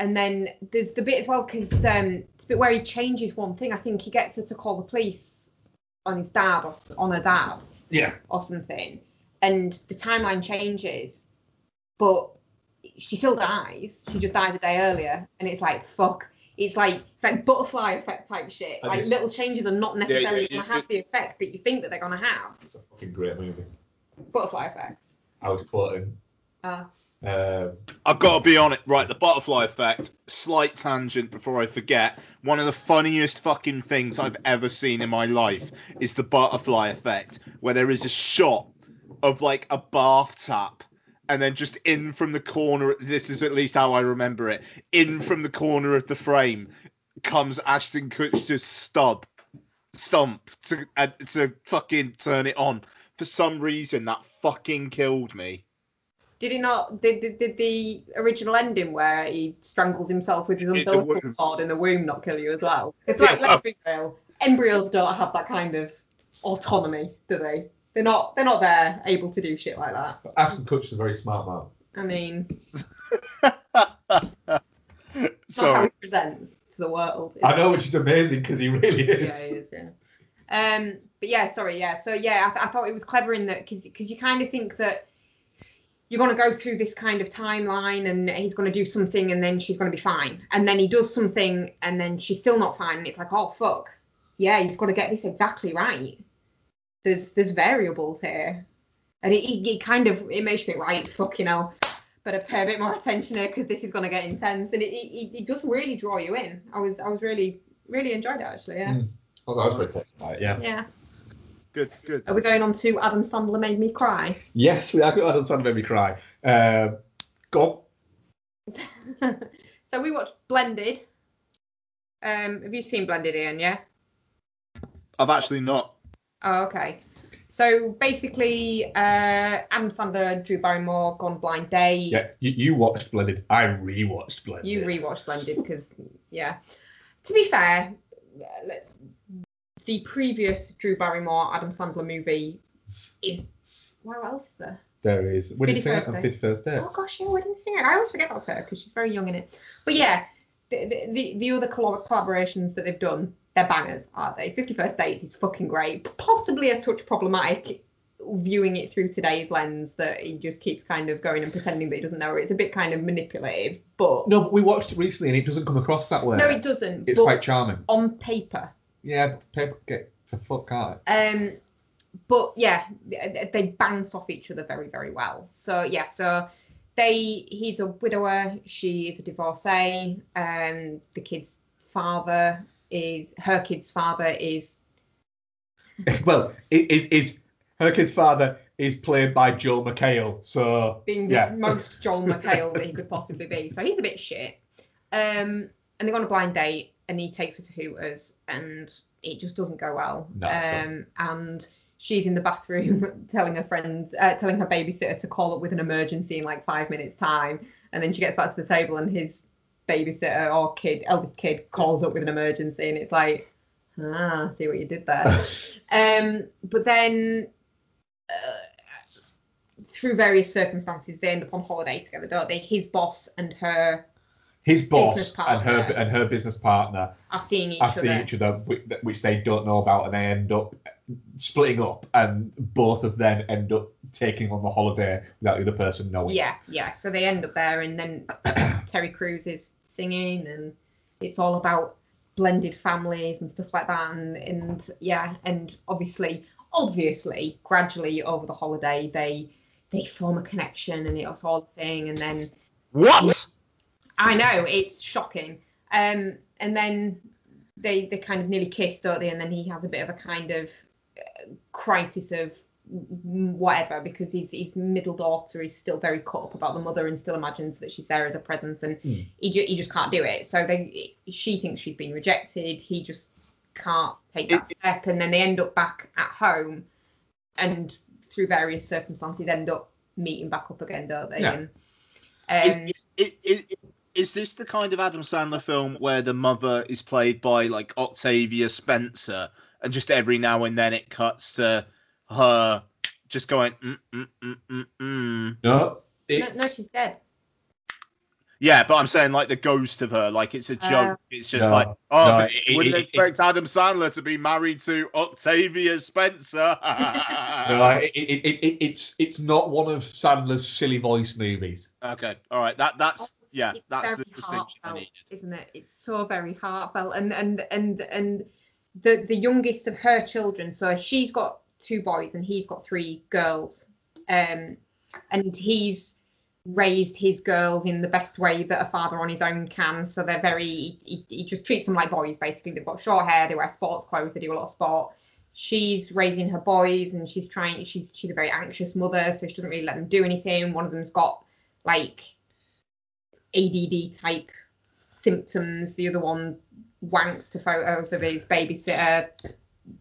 and then there's the bit as well because um, it's a bit where he changes one thing. I think he gets her to call the police on his dad or on her dad Yeah. or something, and the timeline changes, but she still dies. She just died a day earlier, and it's like fuck. It's like like butterfly effect type shit. I Like do. little changes are not yeah, necessarily gonna have the effect that you think that they're gonna have. It's a fucking great movie. Butterfly effect. I was quoting. Uh, Um, I've got to be on it. Right, the butterfly effect. Slight tangent before I forget. One of the funniest fucking things I've ever seen in my life is the butterfly effect, where there is a shot of like a bath tap, and then just in from the corner. This is at least how I remember it. In from the corner of the frame comes Ashton Kutcher's stub, stump to uh, to fucking turn it on. For some reason, that fucking killed me. did he not? Did, did, did the original ending where he strangled himself with his umbilical cord in the womb not kill you as well? It's Yeah, let's be real. Embryos don't have that kind of autonomy, do they? They're not. They're not there able to do shit like that. Ashton Kutcher's a very smart man. I mean, it's not how Sorry. he presents to the world. is I it? know, which is amazing because he really is. Yeah, he is, yeah. Um, but yeah, sorry, yeah. So yeah, I, th- I thought it was clever in that because you kind of think that you're going to go through this kind of timeline and he's going to do something and then she's going to be fine, and then he does something and then she's still not fine, and it's like, oh fuck, yeah, he's got to get this exactly right. There's there's variables here, and it, it, it kind of it makes you think, right, fuck, you know. Better pay a bit more attention here because this is going to get intense, and it, it, it does really draw you in. I was I was really really enjoyed it actually, yeah. Mm. Oh, that was very taken by it, yeah. Yeah. Good, good. Are we going on to Adam Sandler made me cry? Yes, we are going to made me cry. Um, go on. so we watched Blended. Um, have you seen Blended, Ian? Yeah. I've actually not. Oh, okay. So basically, uh, Adam Sandler, Drew Barrymore, Gone Blind Date. Yeah, you, you watched Blended. I rewatched Blended. You rewatched Blended because, yeah. To be fair, the previous Drew Barrymore Adam Sandler movie is. What else is there? There is. Wedding Singer and. Fifty First Dates. Oh gosh, yeah, Wedding Singer. I always forget that's her because she's very young in it. But yeah, the, the, the, the other collaborations that they've done, they're bangers, aren't they? Fifty First Dates is fucking great. Possibly a touch problematic viewing it through today's lens that he just keeps kind of going and pretending that he doesn't know her. It's a bit kind of manipulative, but No, but we watched it recently and it doesn't come across that way. no, it doesn't. It's quite charming. on paper. Yeah, but paper get to fuck out. Um, but yeah, they bounce off each other very, very well. So yeah, so they he's a widower, she is a divorcee. Um, the kid's father is her kid's father is well, is it's her kid's father is played by Joel McHale, so being the yeah. most Joel McHale that he could possibly be. So he's a bit shit. Um, and they go on a blind date, and he takes her to Hooters, and it just doesn't go well. No, um, and she's in the bathroom telling her friends, uh, telling her babysitter to call up with an emergency in like five minutes time, and then she gets back to the table, and his babysitter or kid, eldest kid, calls up with an emergency, and it's like, ah, see what you did there. um, but then. Uh, through various circumstances, they end up on holiday together, don't they? His boss and her his boss and her and her business partner are seeing each are other. seeing each other, which they don't know about, and they end up splitting up, and both of them end up taking on the holiday without the other person knowing. Yeah, yeah. So they end up there, and then Terry Crews is singing, and it's all about blended families and stuff like that. And, and yeah, and obviously, obviously, gradually over the holiday, they they form a connection, and it's all a thing. And then What? I know it's shocking. Um, and then they they kind of nearly kiss, don't they? And then he has a bit of a kind of crisis of whatever because his his middle daughter is still very caught up about the mother and still imagines that she's there as a presence and Mm. he, ju- he just can't do it so they she thinks she's been rejected he just can't take that step and then they end up back at home and through various circumstances end up meeting back up again don't they Yeah. and Is, um, is, is, is this the kind of Adam Sandler film where the mother is played by like Octavia Spencer, and just every now and then it cuts to her just going mm mm mm mm mm. No, no, no she's dead Yeah, but I'm saying like the ghost of her, like it's a joke. Uh, it's just No, like, oh, no, but it- you wouldn't it- it- expect Adam Sandler to be married to Octavia Spencer. no, it, it, it, it, it's it's not one of Sandler's silly voice movies. okay, all right, that that's yeah, it's that's very the distinction I needed. isn't it? It's so very heartfelt, and and and and the the youngest of her children. So she's got two boys and he's got three girls, um, and he's raised his girls in the best way that a father on his own can. So they're very he, he just treats them like boys basically. They've got short hair, they wear sports clothes, they do a lot of sport. She's raising her boys and she's trying. She's she's a very anxious mother, so she doesn't really let them do anything. One of them's got like ADD type symptoms. The other one wanks to photos of his babysitter,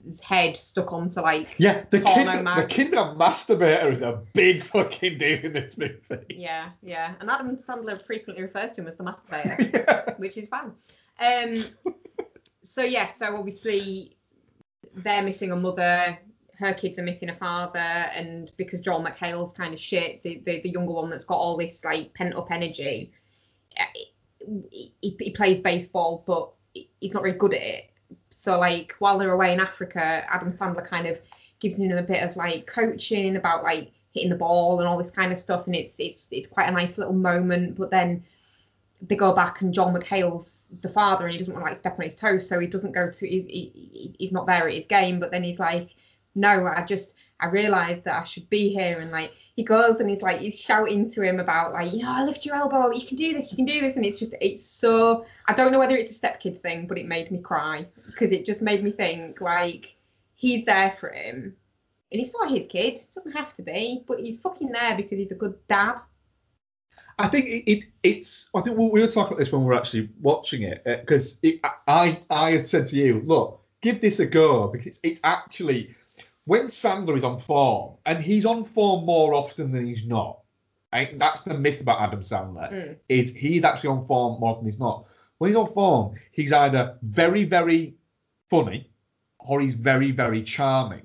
his head stuck onto like Yeah, the kid, the mag. kid masturbator is a big fucking deal in this movie. Yeah, yeah. And Adam Sandler frequently refers to him as the masturbator, which is fun. Um, so yeah, so obviously they're missing a mother, her kids are missing a father, and because Joel McHale's kind of shit, the, the, the younger one that's got all this like pent up energy, he, he, he plays baseball, but he's not very good at it. So like while they're away in Africa, Adam Sandler kind of gives him a bit of like coaching about like hitting the ball and all this kind of stuff, and it's it's it's quite a nice little moment. But then they go back and John McHale's the father, and he doesn't want to like step on his toes, so he doesn't go to he's, he, he- he's not there at his game. But then he's like, no, I just I realised that I should be here, and like he goes and he's like he's shouting to him about like you know lift your elbow, you can do this, you can do this, and it's just it's so I don't know whether it's a stepkid thing, but it made me cry because it just made me think like he's there for him. And it's not his kid, doesn't have to be, but he's fucking there because he's a good dad. I think it, it it's. I think we we were talking about this when we were actually watching it uh, because it I I had said to you, look, give this a go because it's actually when Sandler is on form, and he's on form more often than he's not. I that's the myth about Adam Sandler Mm. is he's actually on form more than he's not. When he's on form, he's either very very funny or he's very very charming.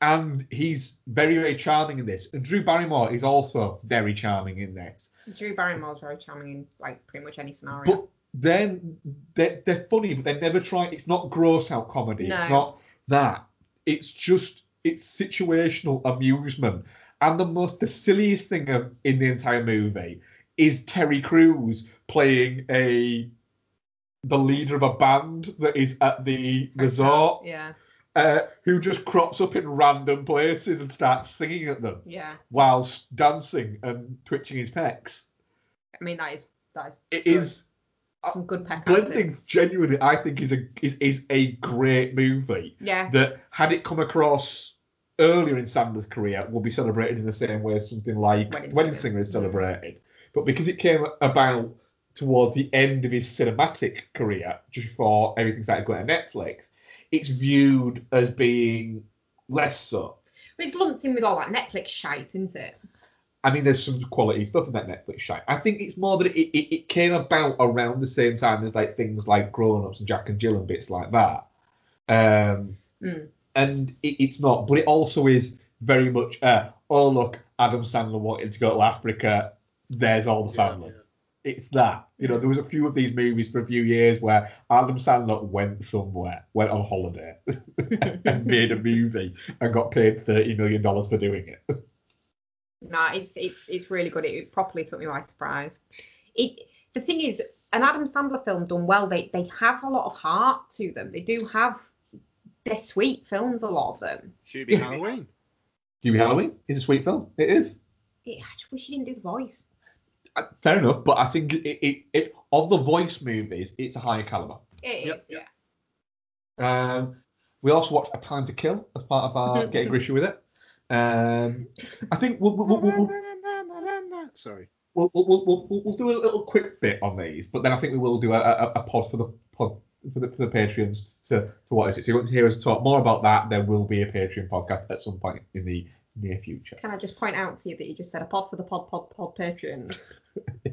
And he's very, very charming in this. And Drew Barrymore is also very charming in this. Drew Barrymore's very charming in like pretty much any scenario. But then they're, they're funny, but they never try. It's not gross out comedy. No. It's not that. It's just it's situational amusement. And the most the silliest thing in the entire movie is Terry Crews playing a the leader of a band that is at the resort, yeah, uh, who just crops up in random places and starts singing at them yeah. whilst dancing and twitching his pecs. I mean that is that is It good. is Uh, some good. Blending genuinely, I think is a is, is a great movie. Yeah. That had it come across earlier in Sandler's career, would be celebrated in the same way as something like Wedding Wedding, Singer. Is celebrated. But because it came about towards the end of his cinematic career, just before everything started going to Netflix, it's viewed as being less so. But it's lumped in with all that Netflix shite, isn't it? I mean, there's some quality stuff in that Netflix show. I think it's more that it, it, it came about around the same time as like things like Grown Ups and Jack and Jill and bits like that. Um, Mm. and it, it's not, but it also is very much, uh, oh look, Adam Sandler wanted to go to Africa. There's all the family. It's that. You know, there was a few of these movies for a few years where Adam Sandler went somewhere, went on holiday, and made a movie and got paid thirty million dollars for doing it. No, it's it's it's really good. It properly took me by surprise. It the thing is, an Adam Sandler film done well, they they have a lot of heart to them. They do have they're sweet films, a lot of them. Should be Halloween. Hubie Halloween is a sweet film. It is. It, I just wish you didn't do the voice. Uh, Fair enough, but I think it, it, it of the voice movies, it's a higher caliber. It, Yep. Yeah. Um, we also watched A Time to Kill as part of our getting gritty with it. Um, I think we'll, we'll, we'll, we'll, Sorry. we'll, we'll, we'll, we'll, we'll do a little quick bit on these, but then I think we will do a, a, a pod for the pod for the, for the Patreons to, to what is it. So you want to hear us talk more about that? There will be a Patreon podcast at some point in the near future. Can I just point out to you that you just said a pod for the pod pod pod Patreon?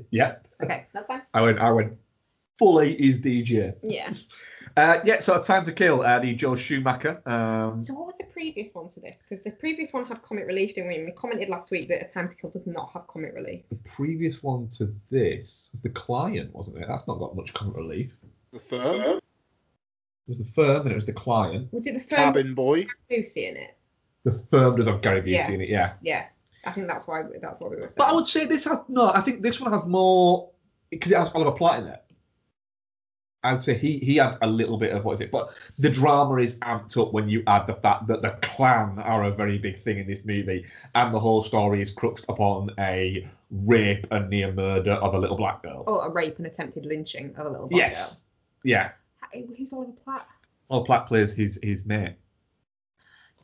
Yeah, Okay, that's fine. I went I went full 80s DJ. Yeah. Uh, yeah, so A Time to Kill, uh, the Joel Schumacher. Um, So what was the previous one to this? Because the previous one had comic relief, didn't we? And we commented last week that A Time to Kill does not have comic relief. the previous one to this was the client, wasn't it? That's not got much comic relief. The firm. It was the firm and it was the client. Was it the firm Cabin Boy. Lucy in it? The firm does have Gary Busey Yeah. in it, yeah. Yeah. I think that's why that's what we were saying. But I would say this has no. I think this one has more because it has Oliver Platt in it. I would say he he had a little bit of what is it, but the drama is amped up when you add the fact that the Klan are a very big thing in this movie, and the whole story is cruxed upon a rape and near murder of a little black girl. Oh, a rape and attempted lynching of a little black girl. yes, yeah. Who's Oliver Platt? Oliver Platt plays his his mate.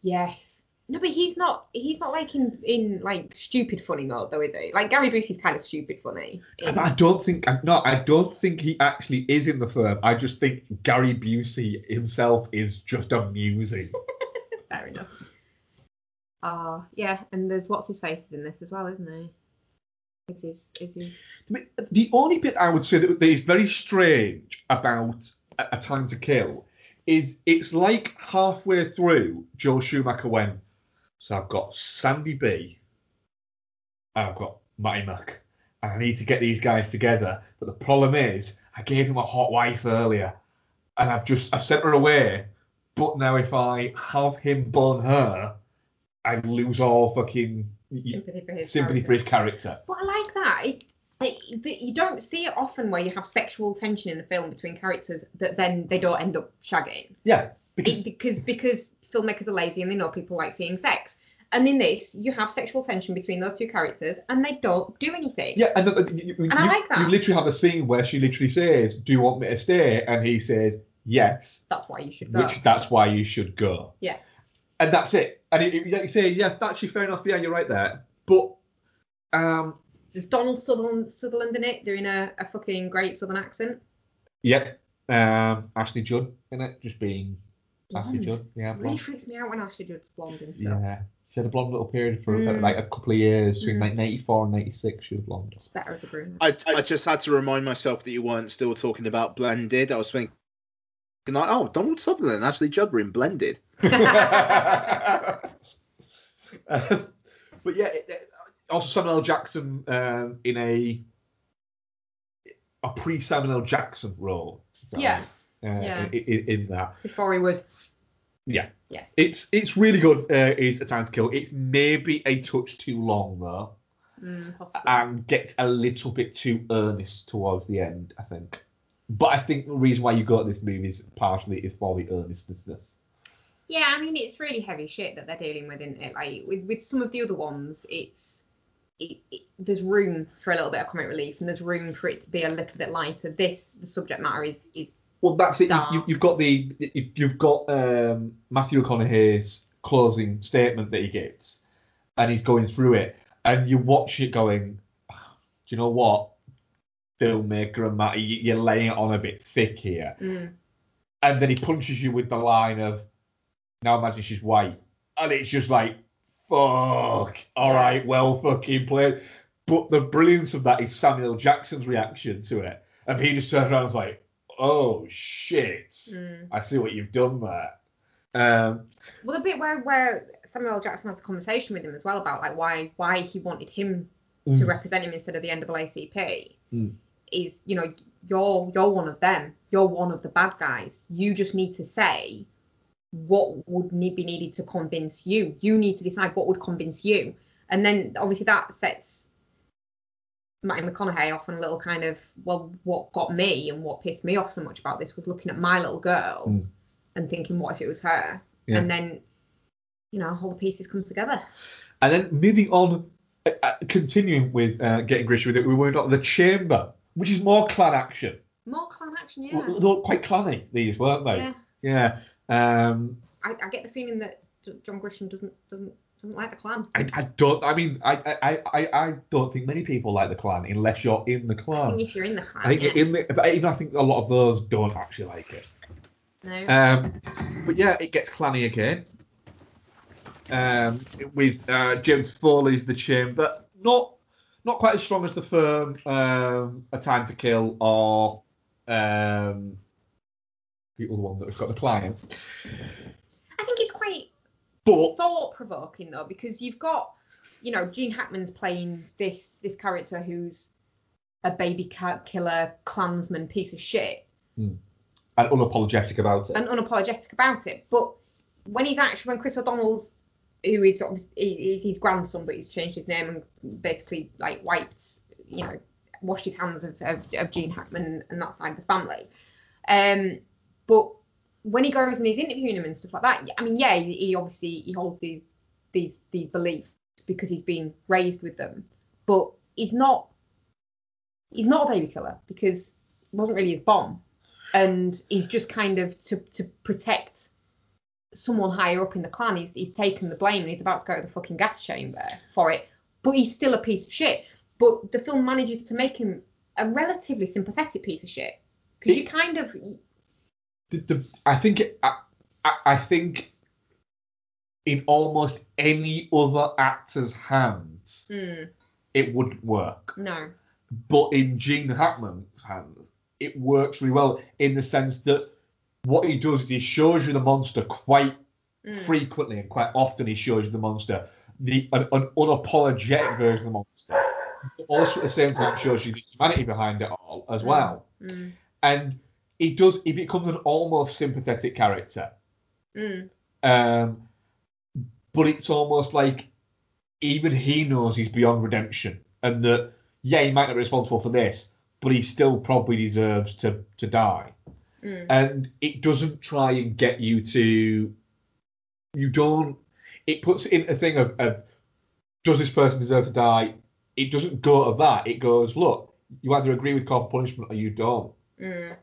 Yes. No, but he's not. He's not like in in like stupid funny mode though, is he? Like Gary Busey's kind of stupid funny. I don't think no, I don't think he actually is in the firm. I just think Gary Busey himself is just amusing. Fair enough. Ah, yeah, and there's what's his face in this as well, isn't he? Is his is his the only bit I would say that, that is very strange about a, a Time to Kill is it's like halfway through Joe Schumacher went, so I've got Sandy B and I've got Matty Muck and I need to get these guys together. But the problem is I gave him a hot wife earlier and I've just I sent her away. But now if I have him bone her, I lose all fucking sympathy for his sympathy for his character. But I like that. It, it, you don't see it often where you have sexual tension in a film between characters that then they don't end up shagging. Yeah, because It, because because filmmakers are lazy and they know people like seeing sex. And in this, you have sexual tension between those two characters, and they don't do anything. Yeah, and, uh, you, you, I like that. you literally have a scene where she literally says, "Do you want me to stay?" And he says, "Yes," That's why you should go. which that's why you should go. Yeah. And that's it. And it, it- like you say, yeah, that's actually fair enough. Yeah, you're right there. But um, There's Donald Sutherland, Sutherland in it doing a, a fucking great southern accent. Yep. um, Ashley Judd in it, just being Ashley Blonde. Judd. Yeah, really freaks me out when Ashley Judd's blonde and stuff. Yeah. She had a blonde little period for Mm. like a couple of years, between Mm. like 94 and 96, she was blonde. It's better as a brunette. I, I just had to remind myself that you weren't still talking about Blended. I was thinking, like, oh, Donald Sutherland, Ashley Judd were in Blended. Um, but yeah, it- it- also Samuel L. Jackson um, in a a pre Samuel L. Jackson role. Yeah. Uh, Yeah. In, in, in that, Before he was. Yeah, Yeah. it's it's really good. Uh, is a time to kill. It's maybe a touch too long though, Mm, and gets a little bit too earnest towards the end. I think. But I think the reason why you got this movie is partially is for the earnestness. Yeah, I mean it's really heavy shit that they're dealing with, isn't it? Like with with some of the other ones, it's it, it, there's room for a little bit of comic relief, and there's room for it to be a little bit lighter. This the subject matter is is Well, that's it. You, you've got the you- you've got um, Matthew McConaughey's closing statement that he gives, and he's going through it, and you watch it going, do you know what, filmmaker and Matt, you- you're laying it on a bit thick here, mm, and then he punches you with the line of, now imagine she's white, and it's just like, fuck, all right, well fucking played. But the brilliance of that is Samuel Jackson's reaction to it, and he just turns around and is like, oh shit. mm. I see what you've done there. Um, well the bit where where Samuel Jackson has the conversation with him as well about like why why he wanted him to Mm. represent him instead of the NAACP Mm. is you know you're you're one of them you're one of the bad guys you just need to say what would need be needed to convince you you need to decide what would convince you and then obviously that sets Matthew McConaughey off on a little kind of well what got me and what pissed me off so much about this was looking at my little girl Mm. and thinking what if it was her Yeah. and then you know all the pieces come together and then moving on, uh, uh, continuing with uh, getting gritty with it, we went on the chamber, which is more Klan action. more Klan action yeah Well, They were quite clanny, these, weren't they? yeah Yeah. Um, I, I get the feeling that John Grisham doesn't doesn't doesn't like the Klan. I, I don't. I mean, I, I, I, I don't think many people like the Klan unless you're in the I Klan. if you're in the Klan, I think yeah. in the, but even I think a lot of those don't actually like it. no. Um, but yeah, it gets clanny again. Um, with uh, James Foley's The Chamber, not not quite as strong as the firm, um, A Time to Kill, or um, the other one that we've got, The Client. I think it's quite But thought provoking though because you've got you know Gene Hackman's playing this this character who's a baby cat killer Klansman piece of shit and unapologetic about it. and unapologetic about it. But when he's actually when Chris O'Donnell's who is obviously his grandson, but he's changed his name and basically like wiped, you know, washed his hands of, of, of Gene Hackman and that side of the family. Um, but when he goes and he's interviewing him and stuff like that, I mean, yeah, he, he obviously he holds these these these beliefs because he's been raised with them, but he's not he's not a baby killer because it wasn't really his bomb, and he's just kind of to to protect someone higher up in the Klan. He's he's taken the blame and he's about to go to the fucking gas chamber for it, but he's still a piece of shit. But the film manages to make him a relatively sympathetic piece of shit because you kind of the, the, I think I, I think in almost any other actor's hands mm, it wouldn't work. no But in Gene Hackman's hands, it works really well in the sense that what he does is he shows you the monster quite mm, frequently and quite often he shows you the monster, the an, an unapologetic version of the monster. But also at the same time shows you the humanity behind it all as well. mm, And he does he becomes an almost sympathetic character. mm, Um, but it's almost like even he knows he's beyond redemption, and that yeah, he might not be responsible for this, but he still probably deserves to to die. mm, And it doesn't try and get you to. You don't. It puts in a thing of, of does this person deserve to die? It doesn't go to that. It goes, look, you either agree with corporal punishment or you don't. mm.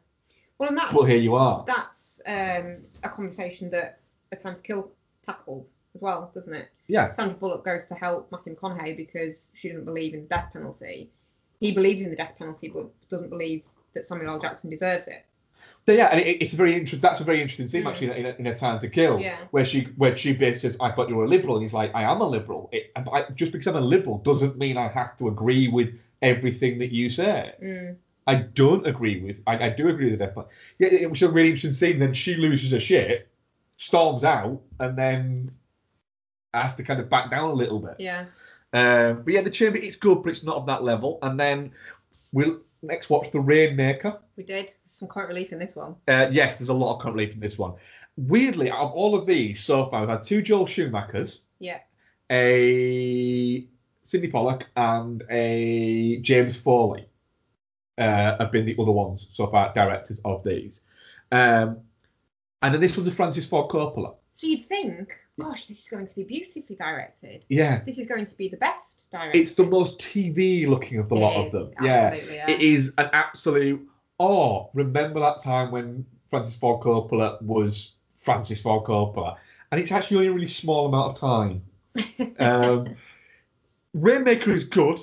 Well, and that's here you are. that's um, a conversation that A Time to Kill tackled as well, doesn't it? Yeah. Sandra Bullock goes to help Matthew McConaughey because she doesn't believe in the death penalty. He believes in the death penalty, but doesn't believe that Samuel L. Jackson deserves it. Yeah, and it, it's a very interesting. That's a very interesting scene Mm. actually in a, in, a, in a Time to Kill, Yeah. where she where she basically says, "I thought you were a liberal," and he's like, "I am a liberal. It, I, just because I'm a liberal doesn't mean I have to agree with everything that you say. Mm. I don't agree with. I, I do agree with the death penalty. Yeah, it was a really interesting scene. Then she loses her shit, storms out, and then has to kind of back down a little bit. Yeah. Um, but yeah, the chamber it's good, but it's not of that level. And then we'll next watch the Rainmaker. We did. there's Some comic relief in this one. Uh, yes, there's a lot of comic relief in this one. Weirdly, out of all of these so far, we've had two Joel Schumachers, Yeah. a Sydney Pollack, and a James Foley uh, have been the other ones so far, directors of these. Um, and then this one's a Francis Ford Coppola. So you'd think, gosh, this is going to be beautifully directed. Yeah. This is going to be the best directed. It's the most TV looking of the It lot is, of them. absolutely, yeah. It is an absolute. Oh, remember that time when Francis Ford Coppola was Francis Ford Coppola? And it's actually only a really small amount of time. Um, Rainmaker is good,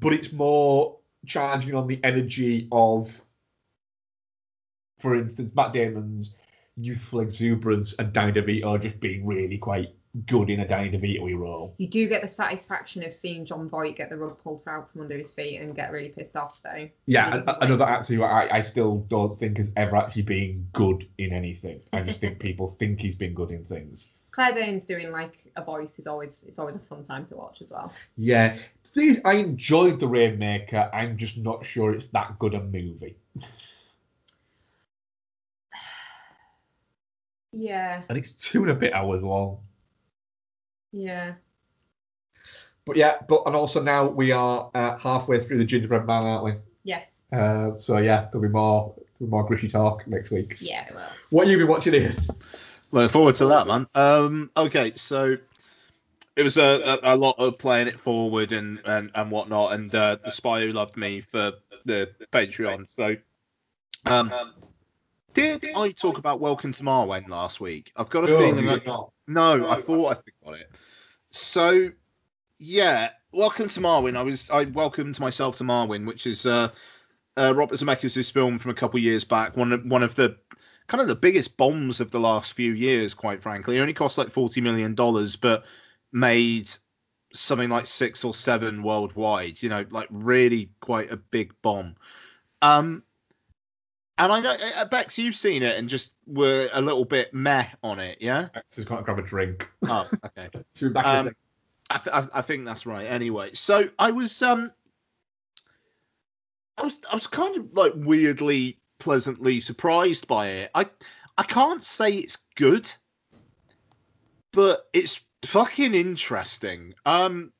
but it's more charging on the energy of, for instance, Matt Damon's youthful exuberance and Danny DeVito just being really quite good in a Danny DeVito role. You do get the satisfaction of seeing Jon Voight get the rug pulled out from under his feet and get really pissed off, though. Yeah, another actor who I, I still don't think has ever actually been good in anything. I just think people think he's been good in things. Claire Danes doing like a voice is always it's always a fun time to watch as well. Yeah, the thing is, I enjoyed The Rainmaker. I'm just not sure it's that good a movie. Yeah, And it's two and a bit hours long. yeah. But yeah, but and also now we are uh, halfway through the Gingerbread Man, aren't we? Yes. Uh, so yeah, there'll be more, there'll be more grishy talk next week. Yeah, it will. What have you been watching here? Looking forward to that, man. Um, okay, so it was a, a, a lot of playing it forward and, and, and whatnot, and uh, the spy who loved me for the Patreon. So, um, did I talk about Welcome to Marwen last week? I've got a feeling no, I thought I forgot it. So, yeah, Welcome to Marwen. I was I welcomed myself to Marwen, which is uh, uh, Robert Zemeckis' film from a couple of years back. One of one of the kind of the biggest bombs of the last few years, quite frankly. It only cost like forty million dollars, but made something like six or seven worldwide. You know, like really quite a big bomb. Um, and I know, uh, Bex, you've seen it and just were a little bit meh on it, yeah? Just got to grab a drink. Oh, okay. So we're back Um. I, th- I think that's right. Anyway, so I was um, I was I was kind of like weirdly pleasantly surprised by it. I I can't say it's good, but it's fucking interesting. Um,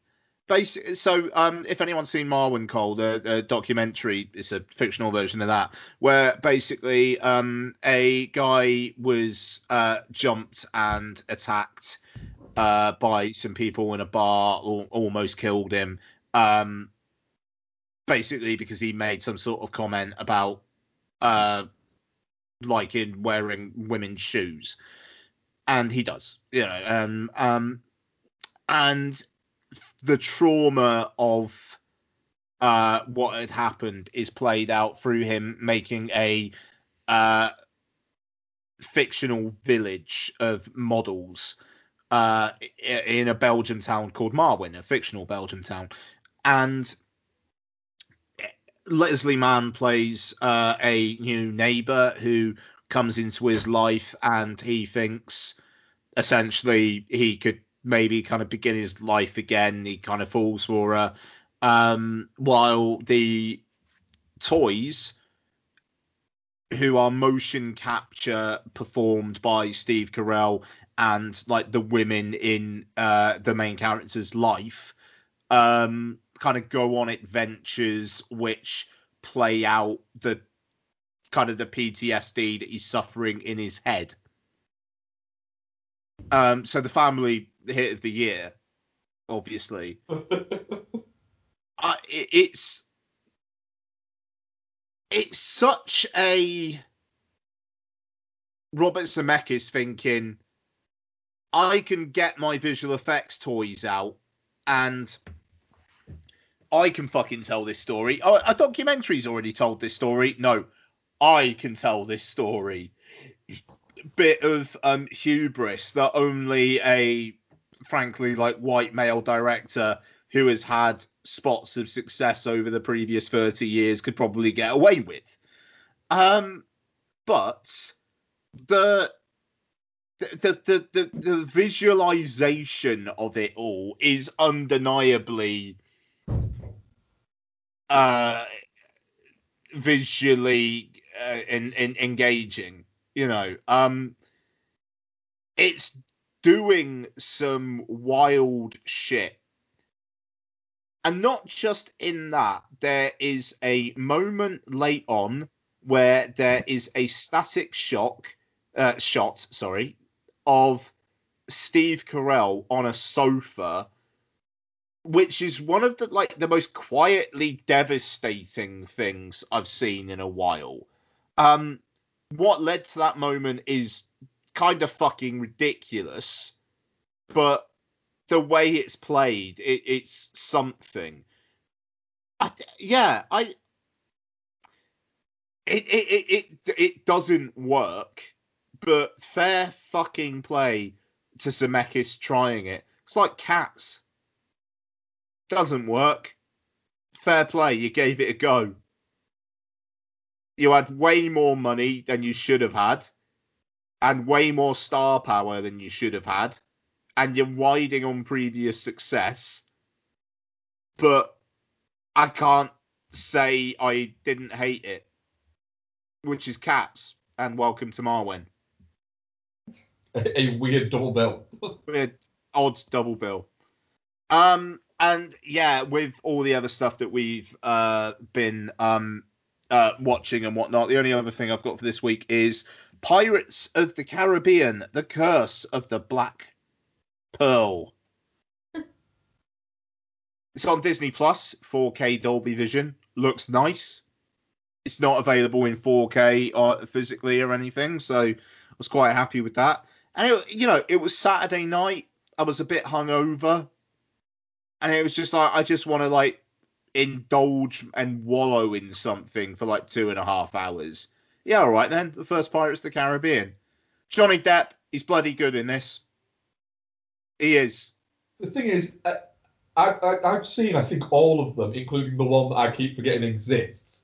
basic. So um, if anyone's seen Marwencol, the, the documentary, it's a fictional version of that, where basically um, a guy was uh, jumped and attacked uh, by some people in a bar, al- almost killed him. Um, basically because he made some sort of comment about uh, liking wearing women's shoes, and he does, you know, um, um, and the trauma of uh, what had happened is played out through him making a uh, fictional village of models uh, in a Belgian town called Marwen, a fictional Belgian town, and Leslie Mann plays uh, a new neighbor who comes into his life, and he thinks essentially he could maybe kind of begin his life again. He kind of falls for her, um, while the toys who are motion capture performed by Steve Carell and like the women in uh, the main character's life um, kind of go on adventures which play out the kind of the PTSD that he's suffering in his head. Um, so the family hit of the year, obviously. uh, it, it's it's such a Robert Zemeckis thinking I can get my visual effects toys out and I can fucking tell this story. Oh, a documentary's already told this story. No, I can tell this story. Bit of um, hubris that only a frankly like white male director who has had spots of success over the previous 30 years could probably get away with. Um, but the the, the the the visualization of it all is undeniably uh visually uh, in, in, engaging you know um it's doing some wild shit and not just in that there is a moment late on where there is a static shock uh, shot sorry of Steve Carell on a sofa which is one of the like the most quietly devastating things I've seen in a while. Um, what led to that moment is kind of fucking ridiculous, but the way it's played, it, it's something. I, yeah, I. It, it it it it doesn't work, but fair fucking play to Zemeckis trying it. It's like cats doesn't work. Fair play, you gave it a go. You had way more money than you should have had, and way more star power than you should have had, and you're riding on previous success. But I can't say I didn't hate it, which is Cats and Welcome to Marwen. A weird double bill. Weird, odd double bill. Um, and yeah, with all the other stuff that we've uh, been um, uh, watching and whatnot, the only other thing I've got for this week is Pirates of the Caribbean: The Curse of the Black Pearl. it's on Disney Plus, 4K Dolby Vision. Looks nice. It's not available in 4K or physically or anything, so I was quite happy with that. And it, you know, it was Saturday night. I was a bit hungover and it was just like I just want to like indulge and wallow in something for like two and a half hours. Yeah, all right then. The first Pirates of the Caribbean. Johnny Depp, he's bloody good in this. He is. The thing is, I, I, I've seen, I think, all of them, including the one that I keep forgetting exists.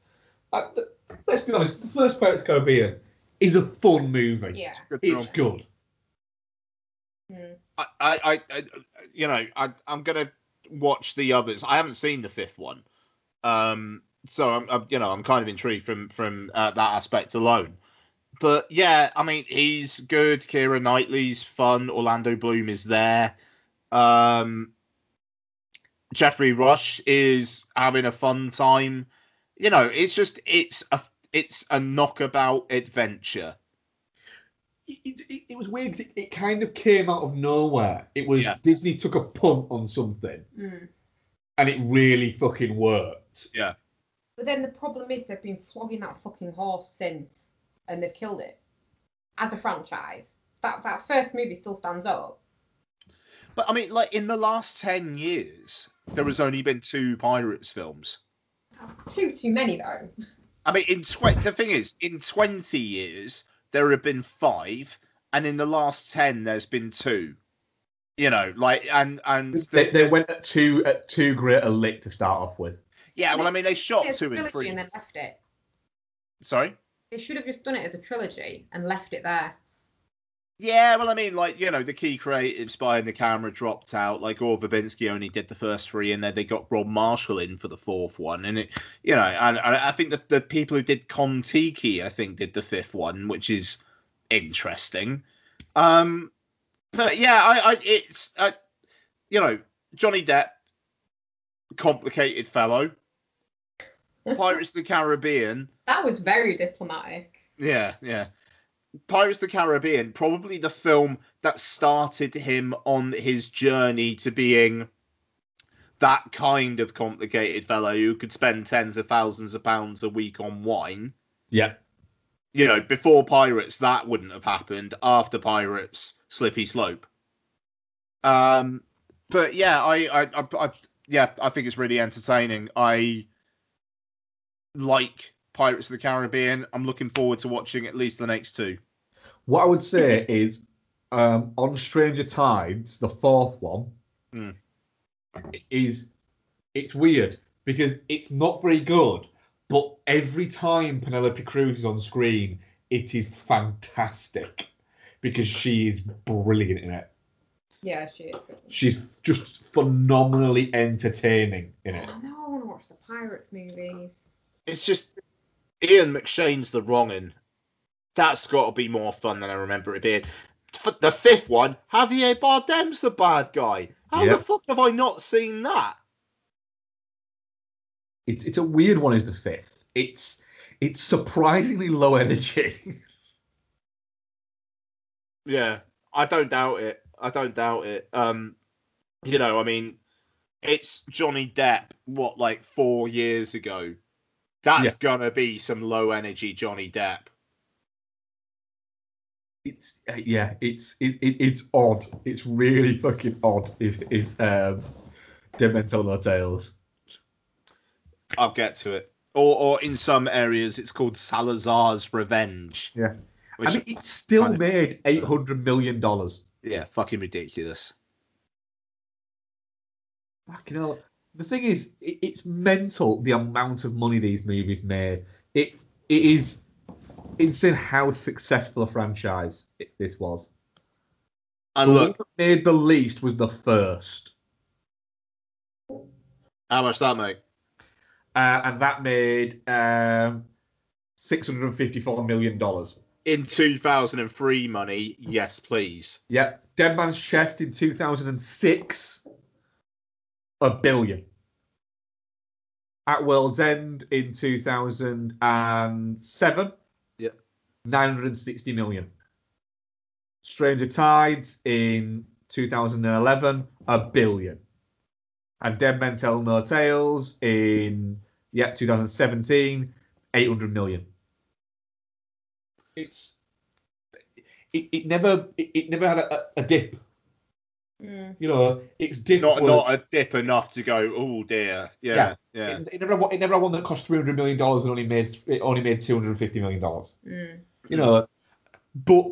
I, th- let's be honest, the first Pirates of the Caribbean is a fun movie. Yeah. Good It's good. Mm. I, I, I, you know, I, I'm gonna watch the others. I haven't seen the fifth one, um, so I'm, I'm you know, I'm kind of intrigued from from uh, that aspect alone. But yeah, I mean, he's good. Keira Knightley's fun. Orlando Bloom is there. Um, Geoffrey Rush is having a fun time. You know, it's just it's a it's a knockabout adventure. It, it, it was weird 'cause it, it kind of came out of nowhere. It was Yeah. Disney took a punt on something Mm. and it really fucking worked. Yeah. But then the problem is they've been flogging that fucking horse since, and they've killed it as a franchise. That that first movie still stands up. But I mean, like in the last ten years, there has only been two Pirates films. That's too too many though. I mean, in tw- the thing is, in 20 years there have been five, and in the last 10 there's been two. You know, like and and They, they went at too at too great a lick to start off with. yeah, well, I mean, they shot two and three. and then left it. Sorry. They should have just done it as a trilogy and left it there. Yeah, well, I mean, like you know, the key creatives behind the camera dropped out. Like Gore Verbinski only did the first three, and then they got Rob Marshall in for the fourth one. And it, you know, and, and I think that the people who did Kon-Tiki, I think, did the fifth one, which is interesting. Um, but yeah, I, I it's, uh, you know, Johnny Depp, complicated fellow. Pirates of the Caribbean, That was very diplomatic. yeah, yeah. Pirates of the Caribbean, probably the film that started him on his journey to being that kind of complicated fellow who could spend tens of thousands of pounds a week on wine. Yeah. You know, before Pirates, that wouldn't have happened. After Pirates, Slippy Slope. Um, but yeah, I, I, I, I, yeah, I think it's really entertaining. I like Pirates of the Caribbean. I'm looking forward to watching at least the next two. What I would say is um, on Stranger Tides, the fourth one, Hmm. is it's weird because it's not very good, but every time Penelope Cruz is on screen, it is fantastic because she is brilliant in it. Yeah, she is good. She's just phenomenally entertaining in it. I know I want to watch the Pirates movies. It's just Ian McShane's the wrong'un. That's got to be more fun than I remember it being. The fifth one, Javier Bardem's the bad guy. How Yep. the fuck have I not seen that? It's it's a weird one. Is the fifth? It's it's surprisingly low energy. Yeah, I don't doubt it. I don't doubt it. Um, you know, I mean, it's Johnny Depp. What, like four years ago? That's Yeah. gonna be some low energy Johnny Depp. It's uh, yeah, it's it, it, it's odd. It's really fucking odd. If it's um, Dead Men Tell No Tales. I'll get to it. Or, or in some areas, it's called Salazar's Revenge. Yeah. I mean, it still kind of- made eight hundred million dollars. yeah, fucking ridiculous. Fucking hell. The thing is, it, it's mental the amount of money these movies made. It it is insane how successful a franchise it, this was. And the look, one that made the least was the first, how much that make? uh, and that made um, six hundred and fifty-four million dollars. In 2003 money, yes, please. Yep. Dead Man's Chest in 2006, a billion. At World's End in 2007, Yep. 960 million. Stranger Tides in 2011, a billion. And Dead Men Tell No Tales in, yeah, 2017, 800 million. It's it, it never it, it never had a, a dip. Mm. You know, its dip Not was, not a dip enough to go, oh dear. Yeah, yeah. It, it never it never had one that cost three hundred million dollars and only made it only made two hundred and fifty million dollars. Mm. You know, but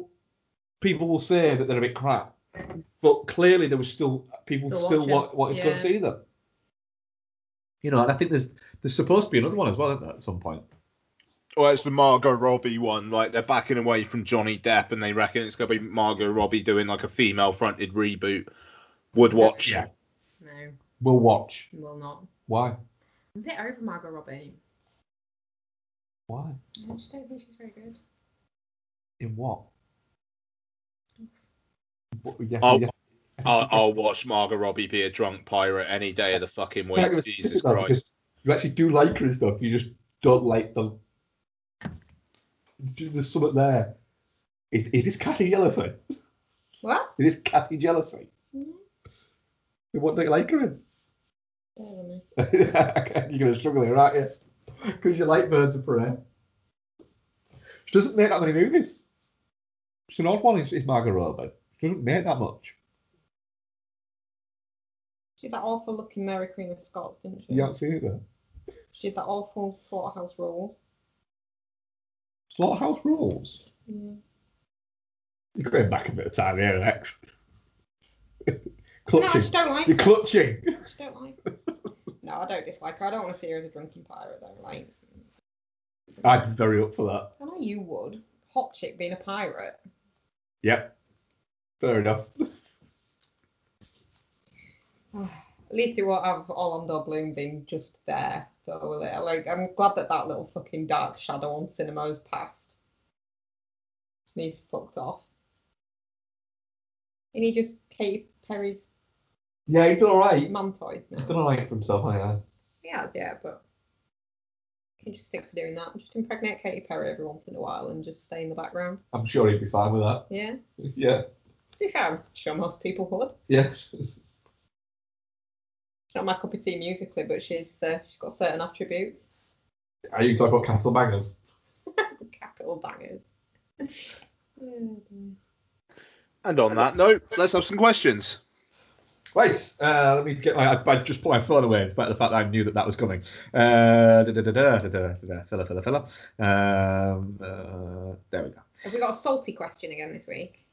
people will say that they're a bit crap. But clearly there was still people Still still, watching. want, wanted to go and see them. You know, and I think there's there's supposed to be another one as well isn't there, at some point. Well, it's the Margot Robbie one. Like they're backing away from Johnny Depp, and they reckon it's gonna be Margot Robbie doing like a female-fronted reboot. Would watch. Yeah. No, We'll watch. will not. Why? I'm a bit over Margot Robbie. Why? I just don't think she's very good. In what? What- yeah, I'll- yeah. I'll, I'll watch Margot Robbie be a drunk pirate any day of the fucking week. us Jesus though, because Christ. You actually do like her and stuff. You just don't like them. There's something there. Is, is this catty jealousy? What? Is this catty jealousy? Mm. What do you like her in? Bear with me. You're going to struggle here, aren't you? Because you like Birds of Prey. She doesn't make that many movies. She's an odd one, is, is Margot Robbie. She doesn't make that much. She did that awful looking Mary Queen of Scots, didn't she? You haven't seen it though. She did that awful slaughterhouse role. Slaughterhouse Rulez. Yeah. You're going back a bit of time here, X. No, I clutching. just don't like You're her. clutching. I just don't like her. No, I don't dislike her. I don't want to see her as a drunken pirate though. Like, I'd be very up for that. I know you would. Hot chick being a pirate. Yep. Fair enough. At least it won't have Orlando Bloom being just there, though, will it? Like, I'm glad that that little fucking dark shadow on cinema cinema's passed. Needs fucked off. And he just Katy Perry's Yeah, he's done alright. mantoid now. He's done alright for himself, hasn't He has, yeah, but can you just stick to doing that? Just impregnate Katy Perry every once in a while and just stay in the background. I'm sure he'd be fine with that. Yeah. Yeah. To be fair, I'm sure most people would. Yeah. Not my cup of tea musically, but she's uh, she's got certain attributes. Are you talking about capital bangers? Capital bangers. Oh. And on that note, let's have some questions. Right, uh, let me get my. I, I just put my phone away, in spite of the fact that I knew that that was coming. Uh, da, da, da, da, da, da, da, filler, filler, filler. Um, uh, there we go. Have we got a salty question again this week?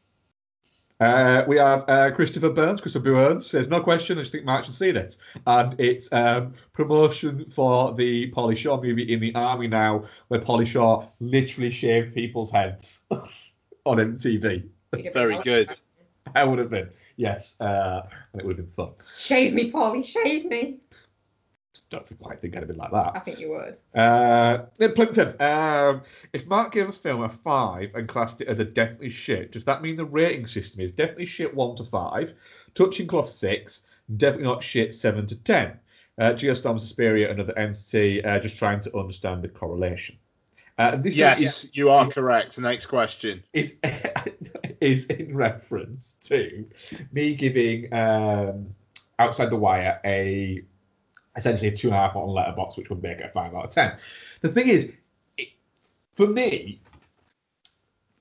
Uh, we have uh, Christopher Burns. Christopher Burns says, "No question. I just think Mark should see this." And it's um, promotion for the Pauly Shore movie in the army now, where Pauly Shore literally shaved people's heads on MTV. Very been good. well- I would have been, yes, uh, and it would have been fun. Shave me, Pauly, shave me. Don't think- quite think I'd have been like that. I think you would. Uh, then Plimpton, um, if Mark gave a film a five and classed it as a definitely shit, does that mean the rating system is definitely shit one to five, touching cloth six, definitely not shit seven to ten? Uh, Geostorm Suspiria, another entity, uh, just trying to understand the correlation. Uh, this Yes, is, you are correct. Next question. is is in reference to me giving um, Outside the Wire a essentially a two and a half on Letterboxd, which would make it a five out of ten. The thing is, it, for me,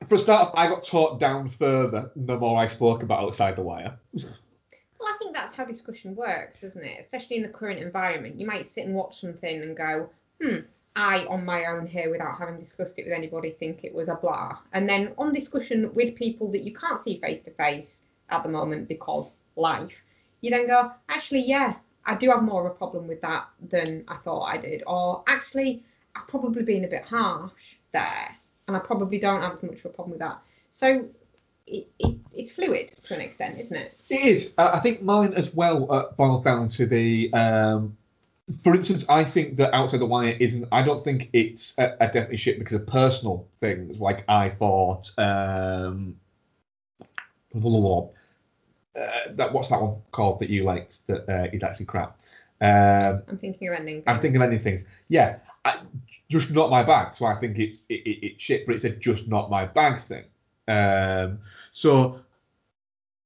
for a start, I got taught down further the more I spoke about Outside the Wire. Well, I think that's how discussion works, doesn't it? Especially in the current environment. You might sit and watch something and go, hmm, I, on my own here, without having discussed it with anybody, think it was a blah. And then on discussion with people that you can't see face to face at the moment because life, you then go, actually, yeah, I do have more of a problem with that than I thought I did. Or actually, I've probably been a bit harsh there. And I probably don't have as much of a problem with that. So it, it, it's fluid to an extent, isn't it? It is. Uh, I think mine as well uh, boils down to the. Um, for instance, I think that Outside the Wire isn't. I don't think it's a, a definitely shit because of personal things. Like I thought. Um, uh, that what's that one called that you liked that uh, is actually crap. Um, I'm thinking of ending. I'm thinking of ending things. Yeah, I, just not my bag. So I think it's it, it, it's shit, but it's a just not my bag thing. Um, so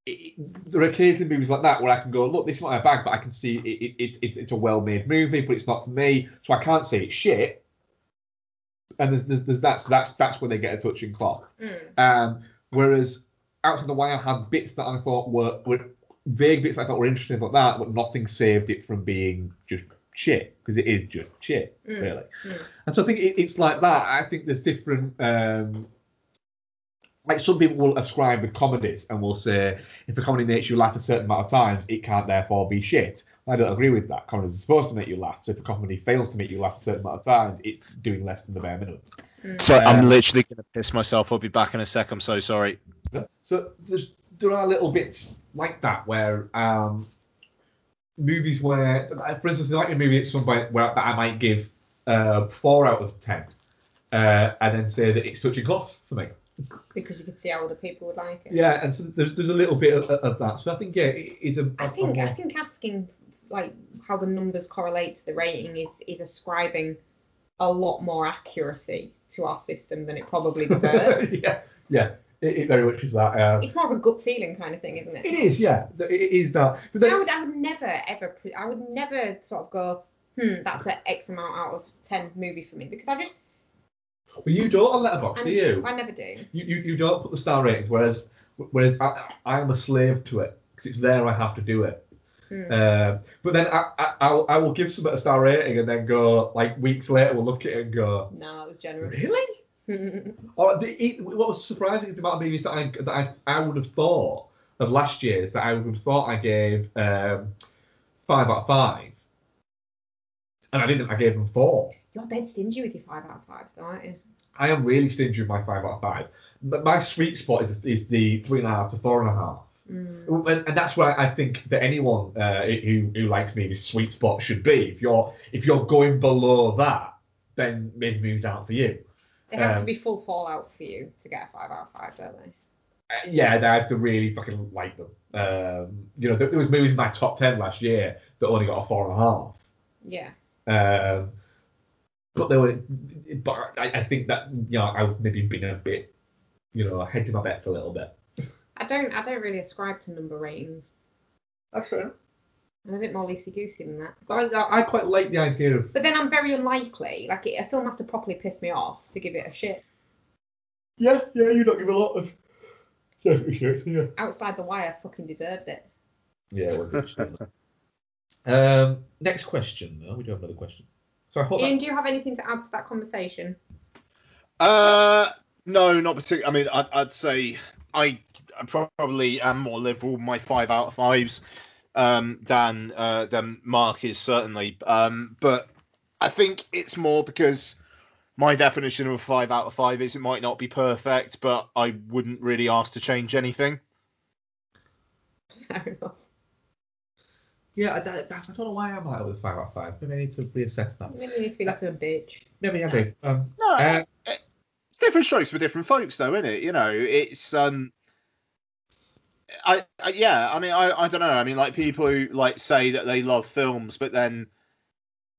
it, there are occasionally movies like that where I can go, look, this is not my bag, but I can see it, it, it's it's it's a well-made movie, but it's not for me. So I can't say it's shit. And there's, there's, there's that's that's that's where they get a touching cloth. Mm. Um, whereas Outside of the Wire had bits that I thought were, were vague bits I thought were interesting like that, but nothing saved it from being just shit because it is just shit, Mm. really. Mm. And so I think it, it's like that. I think there's different. Um, like some people will ascribe with comedies and will say if a comedy makes you laugh a certain amount of times, it can't therefore be shit. I don't agree with that. Comedies are supposed to make you laugh. So if a comedy fails to make you laugh a certain amount of times, it's doing less than the bare minimum. So Um, I'm literally going to piss myself. I'll be back in a sec. I'm so sorry. So there's there are little bits like that where um, movies where, for instance, like a movie at some point where that I might give uh, four out of ten, uh, and then say that it's touching cloth for me. Because you could see how other people would like it. Yeah, and so there's there's a little bit of, of that. So I think yeah, it is a. I think a I think asking like how the numbers correlate to the rating is is ascribing a lot more accuracy to our system than it probably deserves. yeah, yeah, it, it very much is that. Um, it's more of a gut feeling kind of thing, isn't it? it is, yeah, it is that. But I would I would never ever pre- I would never sort of go hmm that's an X amount out of ten movie for me because I just well, you don't on Letterboxd, do you? I never do. you, you, you don't put the star ratings, whereas whereas I, I am a slave to it because it's there. I have to do it. Hmm. Um, but then I, I I'll, I will give something a star rating and then go like weeks later we'll look at it and go No, it was generous. really. Or the, what was surprising is the amount of movies that I that I, I would have thought of last year's that I would have thought I gave um, five out of five, and I didn't. I gave them four. You're dead stingy with your five out of fives, though, aren't you? I am really stingy with my five out of five. But my sweet spot is is the three and a half to four and a half. Mm. And, and that's where I think that anyone uh, who who likes me, this sweet spot should be. If you're if you're going below that, then maybe movies aren't for you. They have to Um, be full fallout for you to get a five out of five, don't they? Uh, yeah, they have to really fucking like them. Um, you know, there, there was movies in my top ten last year that only got a four and a half. Yeah. Um, but they were, but I, I think that you know I've maybe been a bit, you know, hedging my bets a little bit. I don't I don't really ascribe to number ratings. That's fair. I'm a bit more loosey goosey than that. But I, I quite like the idea of But then I'm very unlikely. Like a film has to properly piss me off to give it a shit. yeah, yeah. You don't give a lot of definitely shit, yeah. Outside the Wire fucking deserved it. Yeah, it was um, next question, though. We do have another question. So Ian, that, do you have anything to add to that conversation? Uh, no, not particularly. I mean, I'd, I'd say I probably am more liberal with my five out of fives um, than uh, than Mark is certainly. Um, but I think it's more because my definition of a five out of five is it might not be perfect, but I wouldn't really ask to change anything. Fair enough. Yeah, I, I, I don't know why I'm like with five out of five. Maybe I need to reassess that. Maybe you need to be less of a bitch. Maybe I do. Um, No, uh, it's different strokes for different folks, though, isn't it? You know, it's um, I, I yeah, I mean, I, I don't know. I mean, like people who like say that they love films, but then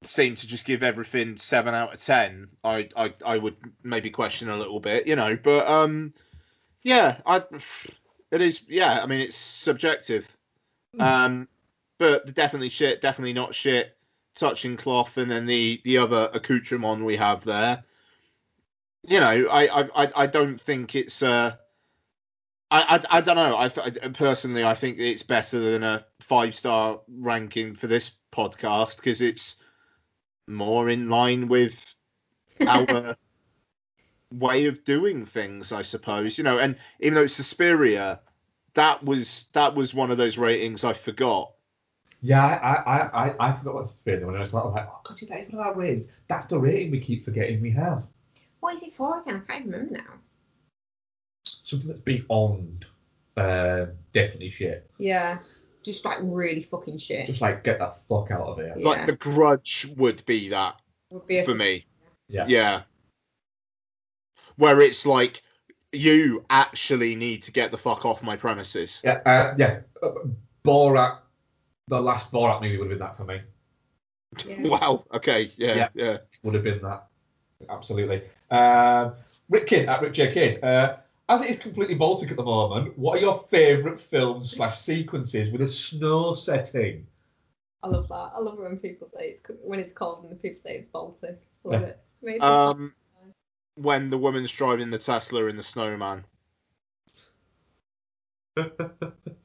seem to just give everything seven out of ten. I, I, I would maybe question a little bit, you know, but um, yeah, I, it is, yeah. I mean, it's subjective. Um, but definitely shit, definitely not shit. Touching cloth, and then the the other accoutrement we have there you know, I I I- don't think it's uh I I, I don't know. I personally I think it's better than a five star ranking for this podcast because it's more in line with our way of doing things, I suppose. You know, and even though it's Suspiria, that was that was one of those ratings I forgot. Yeah, I, I, I, I forgot what to say when I was like, oh god, that is one of our wins. That's the rating we keep forgetting we have. What is it for again? I can't remember now. Something that's beyond um, definitely shit. Yeah. Just like really fucking shit. Just like get the fuck out of here. Yeah. Like the Grudge would be that Would be a for me. Yeah. Yeah. Where it's like you actually need to get the fuck off my premises. Yeah, uh, yeah. Uh, Borat, the last Borat movie would have been that for me. Yeah. Wow. Okay. Yeah. Yeah. Yeah. Would have been that. Absolutely. Um, Rick Kidd at Rick J Kidd. Uh, as it is completely Baltic at the moment, what are your favourite films slash sequences with a snow setting? I love that. I love it when people say it's when it's cold and the people say it's Baltic. Love Yeah. it. Makes Um, when the woman's driving the Tesla in the snowman.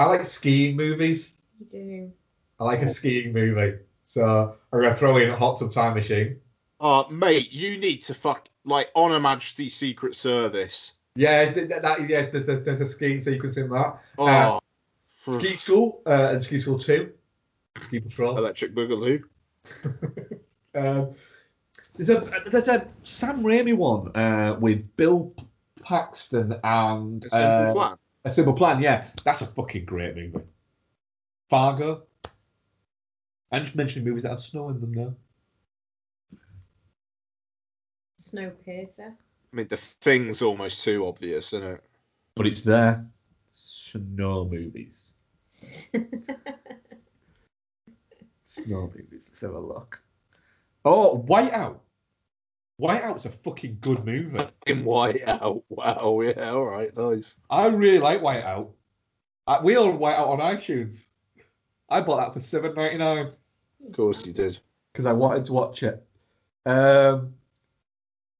I like skiing movies. You do. I like a skiing movie. So I'm going to throw in Hot Tub Time Machine. Uh, mate, you need to fuck like on Her Majesty's Secret Service. Yeah, th- th- that, yeah there's, a, there's a skiing sequence in that. Oh, Uh, Ski School uh, and Ski School 2. Ski Patrol. Electric Boogaloo. Um, there's a there's a Sam Raimi one uh, with Bill Paxton and A Simple uh, Plan. A Simple Plan. Yeah, that's a fucking great movie. Fargo. I'm just mentioning movies that have snow in them now. Snowpiercer. I mean, the thing's almost too obvious, isn't it? But it's there. Snow movies. Snow movies. Let's have a look. Oh, Whiteout. Whiteout's a fucking good movie. In Whiteout. Wow. Yeah. All right. Nice. I really like Whiteout. Uh, we own Whiteout on iTunes. I bought that for seven ninety nine Of course you did. because I wanted to watch it. Um,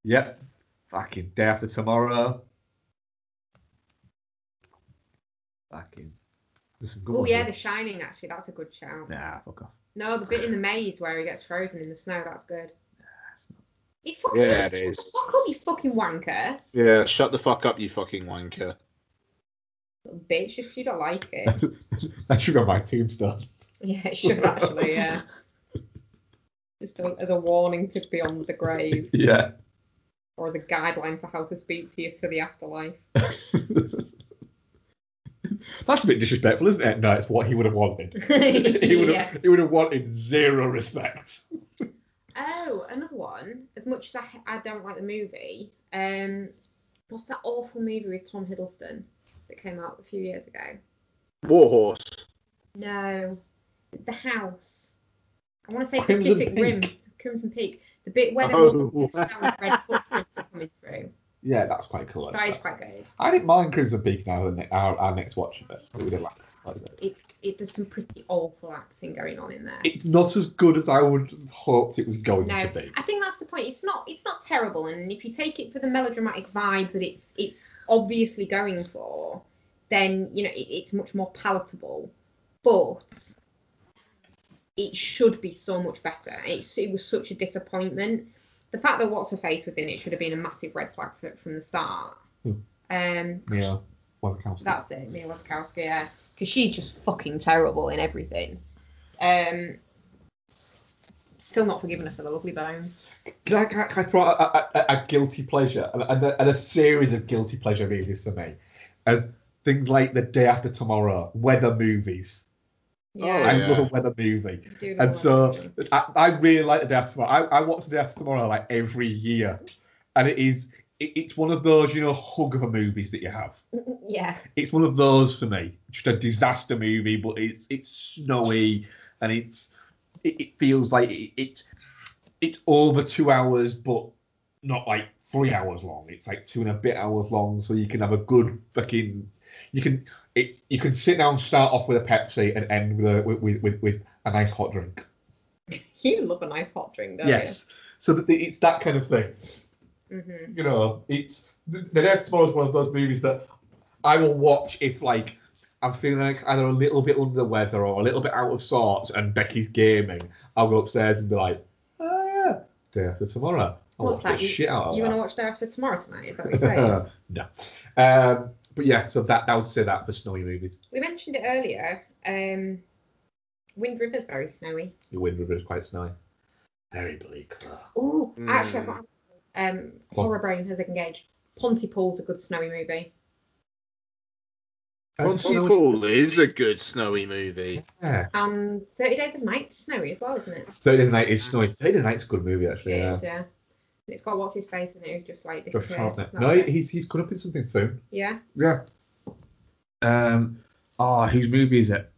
yeah, fucking day after tomorrow. Fucking. There's Oh yeah, there. The Shining. Actually, that's a good shout. Nah, fuck off. No, the bit in the maze where he gets frozen in the snow. That's good. You fucking Yeah, it is. Fuck up, you fucking wanker. Yeah. Shut the fuck up, you fucking wanker. Little bitch, if you don't like it. that should be on my tombstone. yeah, it should actually, yeah. Just a, as a warning to beyond the grave, Yeah. or as a guideline for how to speak to you for the afterlife. That's a bit disrespectful, isn't it? No, it's what he would have wanted. he would have Yeah. he would have wanted zero respect. Oh, another one. As much as I, I don't like the movie, um, what's that awful movie with Tom Hiddleston that came out a few years ago? Warhorse. No, The House. I want to say Crimson Pacific Peak. Rim, Crimson Peak. The bit where the Oh, sound red footprints are coming through. Yeah, that's quite cool. That is quite good. I didn't mind Crimson Peak now, the our, our next watch of it. We did like, it, there's some pretty awful acting going on in there. It's not as good as I would have hoped it was going No, to be. I think that's the point. It's not it's not terrible, and if you take it for the melodramatic vibe that it's it's obviously going for, then you know it, it's much more palatable. But it should be so much better. It's, it was such a disappointment. The fact that What's Her Face was in it should have been a massive red flag for, from the start. Who? Um, Yeah. Wasikowska. that's it, Mia Wasikowska, yeah, because she's just fucking terrible in everything. Um, still not forgiven her for the lovely bones. Can I, can I, can I throw out a, a, a guilty pleasure and, and, a, and a series of guilty pleasure movies for me? And things like The Day After Tomorrow, weather movies. Oh, I yeah. love a weather movie. I do love And so. I, I really like The Day After Tomorrow. I, I watch The Day After Tomorrow like every year. And it is, it, it's one of those, you know, hug of a movies that you have. Mm-hmm, yeah, It's one of those for me. Just a disaster movie, but it's it's snowy and it's it, it feels like it, it's it's over two hours, but not like three hours long. It's like two and a bit hours long, so you can have a good fucking you can it you can sit down, and start off with a Pepsi, and end with a with with, with a nice hot drink. you love a nice hot drink, don't yes. So that it's that kind of thing. You? hmm You know, it's the the Day After Tomorrow is one of those movies that I will watch if like I'm feeling like either a little bit under the weather or a little bit out of sorts, and Becky's gaming. I'll go upstairs and be like, oh yeah, Day After Tomorrow. I'll What's watch that? the You, shit out of you want to watch Day After Tomorrow tonight? Is that what you're saying? no. Um, but yeah, so that that would say that for snowy movies. we mentioned it earlier. Um, Wind River's very snowy. The Wind River is quite snowy. Very bleak. though. Oh, actually, I've Mm. got um, What? Horror Brain has engaged. Pontypool's a good snowy movie. Pontypool is a good snowy movie. Yeah. And 30 Days of Night's snowy as well, isn't it? Thirty Days of Night is snowy. Thirty Days of Night's a good movie actually. It Yeah. is, yeah. And it's got what's his face in it who's just like Josh disappeared. Hartnett. No, it. he's he's coming up in something soon. Yeah. Yeah. Um. Oh, whose movie is it?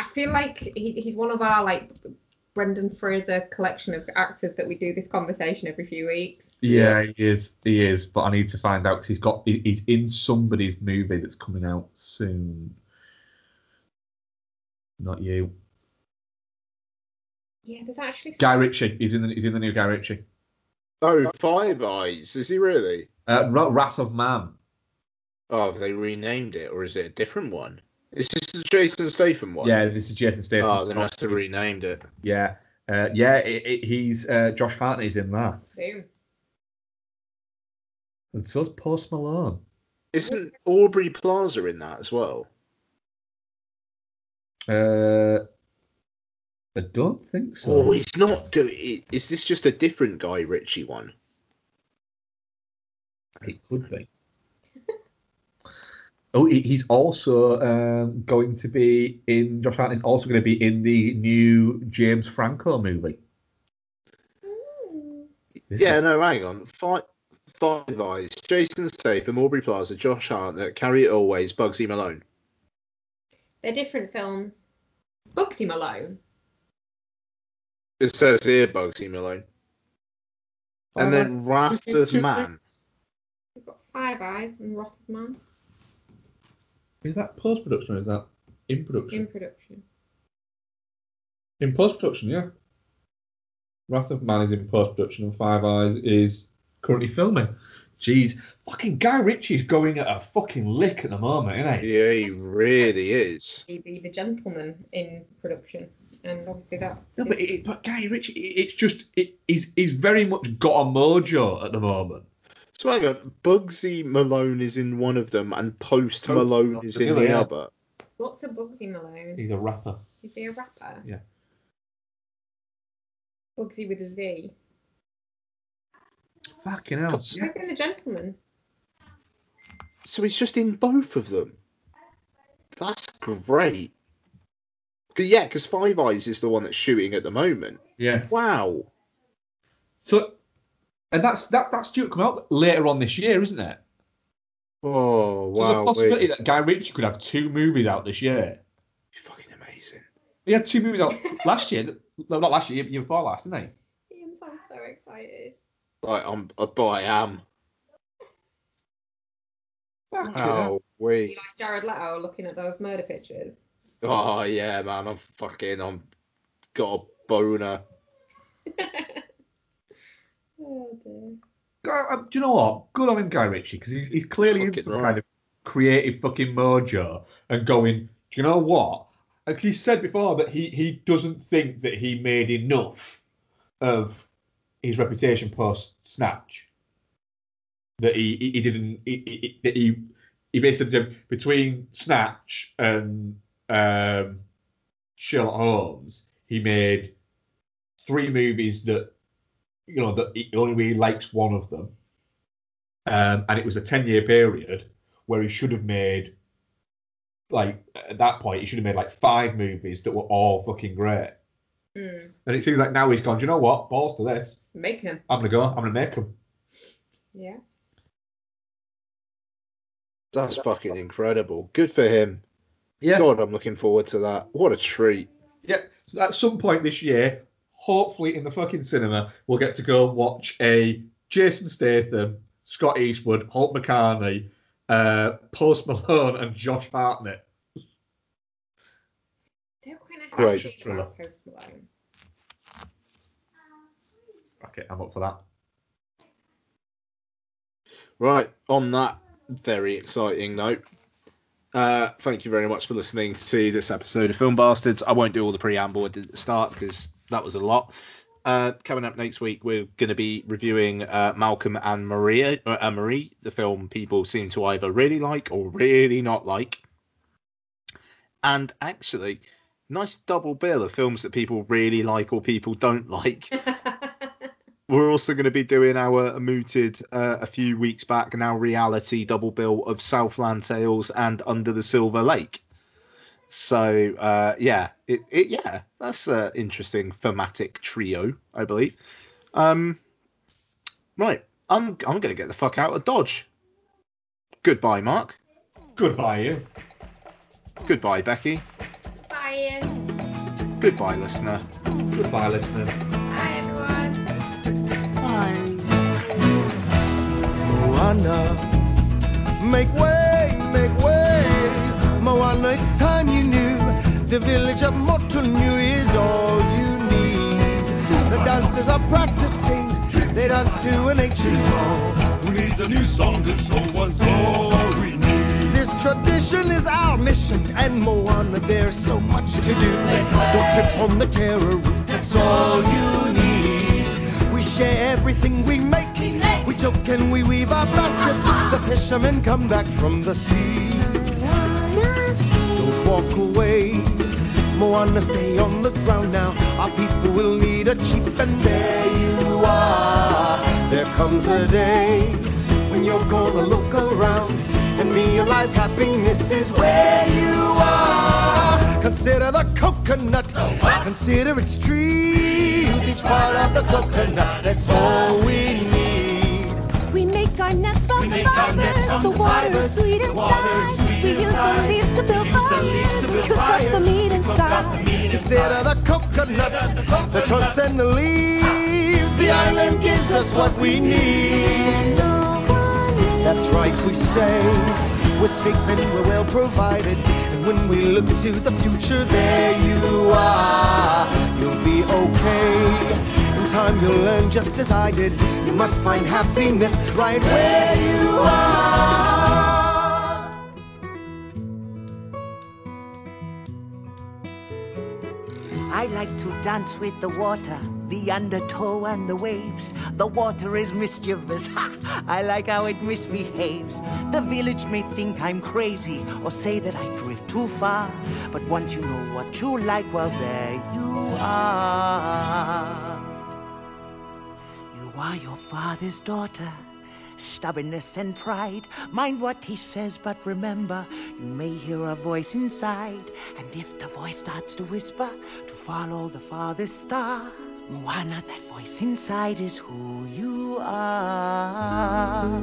I feel like he, he's one of our like Brendan Fraser collection of actors that we do this conversation every few weeks. Yeah, he is. He is. But I need to find out because he's got he- he's in somebody's movie that's coming out soon. Not you. Yeah, there's actually Guy Ritchie. He's in the he's in the new Guy Ritchie. Oh, Five Eyes. Is he really? Uh, Ra- Wrath of Man. Oh, have they renamed it, or is it a different one? Is this the Jason Statham one? Yeah, this is Jason Statham. Oh, they must have renamed it. Yeah. Uh, yeah, it, it, he's uh, Josh Hartnett's in that, soon. And so's Post Malone. Isn't Aubrey Plaza in that as well? Uh, I don't think so. Oh, he's not doing. Is this just a different Guy Ritchie one? It could be. oh, he's also um, going to be in. Josh Hartnett's also going to be in the new James Franco movie. This Yeah, no, hang on. Five, five Eyes. Jason Statham, Aubrey Plaza, Josh Hartnett, Carrie It Always, Bugzy Malone. They're different films. Bugsy Malone. It says here Bugzy Malone. And Oh, then Wrath of Man. We've got Five Eyes and Wrath of Man Is that post production or is that in production? in production. In post production, yeah. Wrath of Man is in post production, and Five Eyes is currently filming. Jeez, fucking Guy Ritchie's going at a fucking lick at the moment, isn't he? Yeah, he really is. He'd be the gentleman in production, and obviously that. No, but, it, but Guy Ritchie, it's just it, he's he's very much got a mojo at the moment. So hang on, Bugzy Malone is in one of them, and Post Post Malone Malone, is in the yeah. other. What's a Bugzy Malone? He's a rapper. Is he a rapper? Yeah. Bugzy with a Z. Fucking hell. What's- Yeah. Who's been the gentleman? So he's just in both of them. That's great. 'Cause- Yeah, because Five Eyes is the one that's shooting at the moment. yeah. Wow. So, and that's that that's due to come out later on this year, isn't it? Oh So there's a possibility wait. that Guy Ritchie could have two movies out this year. Fucking amazing. He had two movies out last year. No, not last year, You year before last, didn't he? Ian sounds so excited. Right, I'm, but I am. Fucking hell. We. like Jared Leto looking at those murder pictures? Oh yeah, man. I'm fucking. I'm got a boner. oh dear. uh, do you know what? Good on him, Guy Ritchie, because he's, he's clearly Fucking in some right. kind of creative fucking mojo and going, do you know what? Because he said before that he, he doesn't think that he made enough of his reputation post Snatch. That he, he, he didn't, he, he, he, he basically between Snatch and um, Sherlock Holmes, he made three movies that you know that he only really likes one of them, um, and it was a ten year period where he should have made like at that point he should have made like five movies that were all fucking great. Mm. And it seems like now he's gone. Do you know what? Balls to this. Make him. I'm gonna go. I'm gonna make him. Yeah. That's fucking incredible. Good for him. Yeah. God, I'm looking forward to that. What a treat. Yeah. So at some point this year, hopefully in the fucking cinema, we'll get to go and watch a Jason Statham, Scott Eastwood, Holt McCallany, uh, Post Malone, and Josh Hartnett. They're kind of Great. happy about Post Malone. Okay, I'm up for that. Right, on that very exciting note, uh, thank you very much for listening to this episode of Film Bastards. I won't do all the preamble I at the start because that was a lot. Uh, coming up next week, we're going to be reviewing uh, Malcolm and Maria, uh, Marie, the film people seem to either really like or really not like. And actually, nice double bill of films that people really like or people don't like. We're also going to be doing our mooted uh, a few weeks back now reality double bill of Southland Tales and Under the Silver Lake. So uh, yeah, it, it yeah, that's an interesting thematic trio, I believe. Um, right, I'm I'm going to get the fuck out of Dodge. Goodbye, Mark. Goodbye, you. Goodbye, Becky. Bye, Ian. Goodbye, listener. Goodbye, listener. Bye, everyone. Moana, make way, make way. Moana, it's time you knew. The village of Motunui is all you need. The dancers are practicing. They dance to an ancient song. Who needs a new song? This old one's all we need. This tradition is our mission, and Moana, there's so much to do. Don't trip on the taro root, that's all you need. We share everything we make. We joke and we weave our baskets. Uh-huh. The fishermen come back from the sea. Don't walk away. Moana, stay on the ground now. Our people will need a chief, and there you are. There comes a day when you're gonna look around realize happiness is where you are. Consider the coconut, consider its trees, each part of the coconut. That's all we need. We make our nets from the fibers. The water is sweet inside. We use the leaves to build fires. We cook up the meat inside. Consider the coconuts, the trunks and the leaves. The island gives us what we need. That's right, we stay. We're safe and we're well provided. And when we look to the future, there you are. You'll be okay. In time, you'll learn just as I did. You must find happiness right where you are. Dance with the water, the undertow and the waves. The water is mischievous, ha! I like how it misbehaves. The village may think I'm crazy or say that I drift too far. But once you know what you like, well, there you are. You are your father's daughter. Stubbornness and pride. Mind what he says, but remember, you may hear a voice inside. And if the voice starts to whisper, to follow the farthest star, Moana, that voice inside is who you are.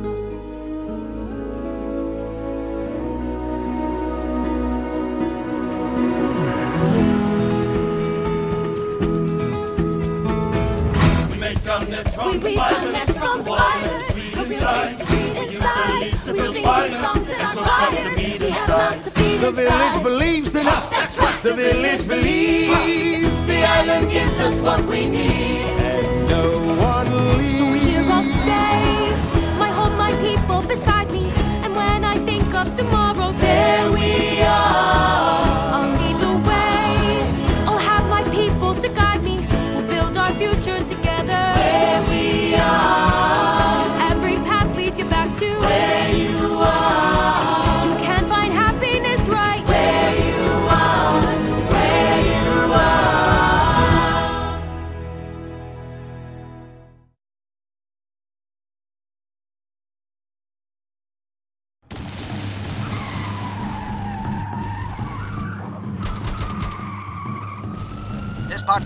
We make our nets from We the weave our fibers. nets from the the village believes in us. The village believes. The island gives us what we need. And no one leaves. I'll stay. My home, my people beside me. And when I think of tomorrow, there we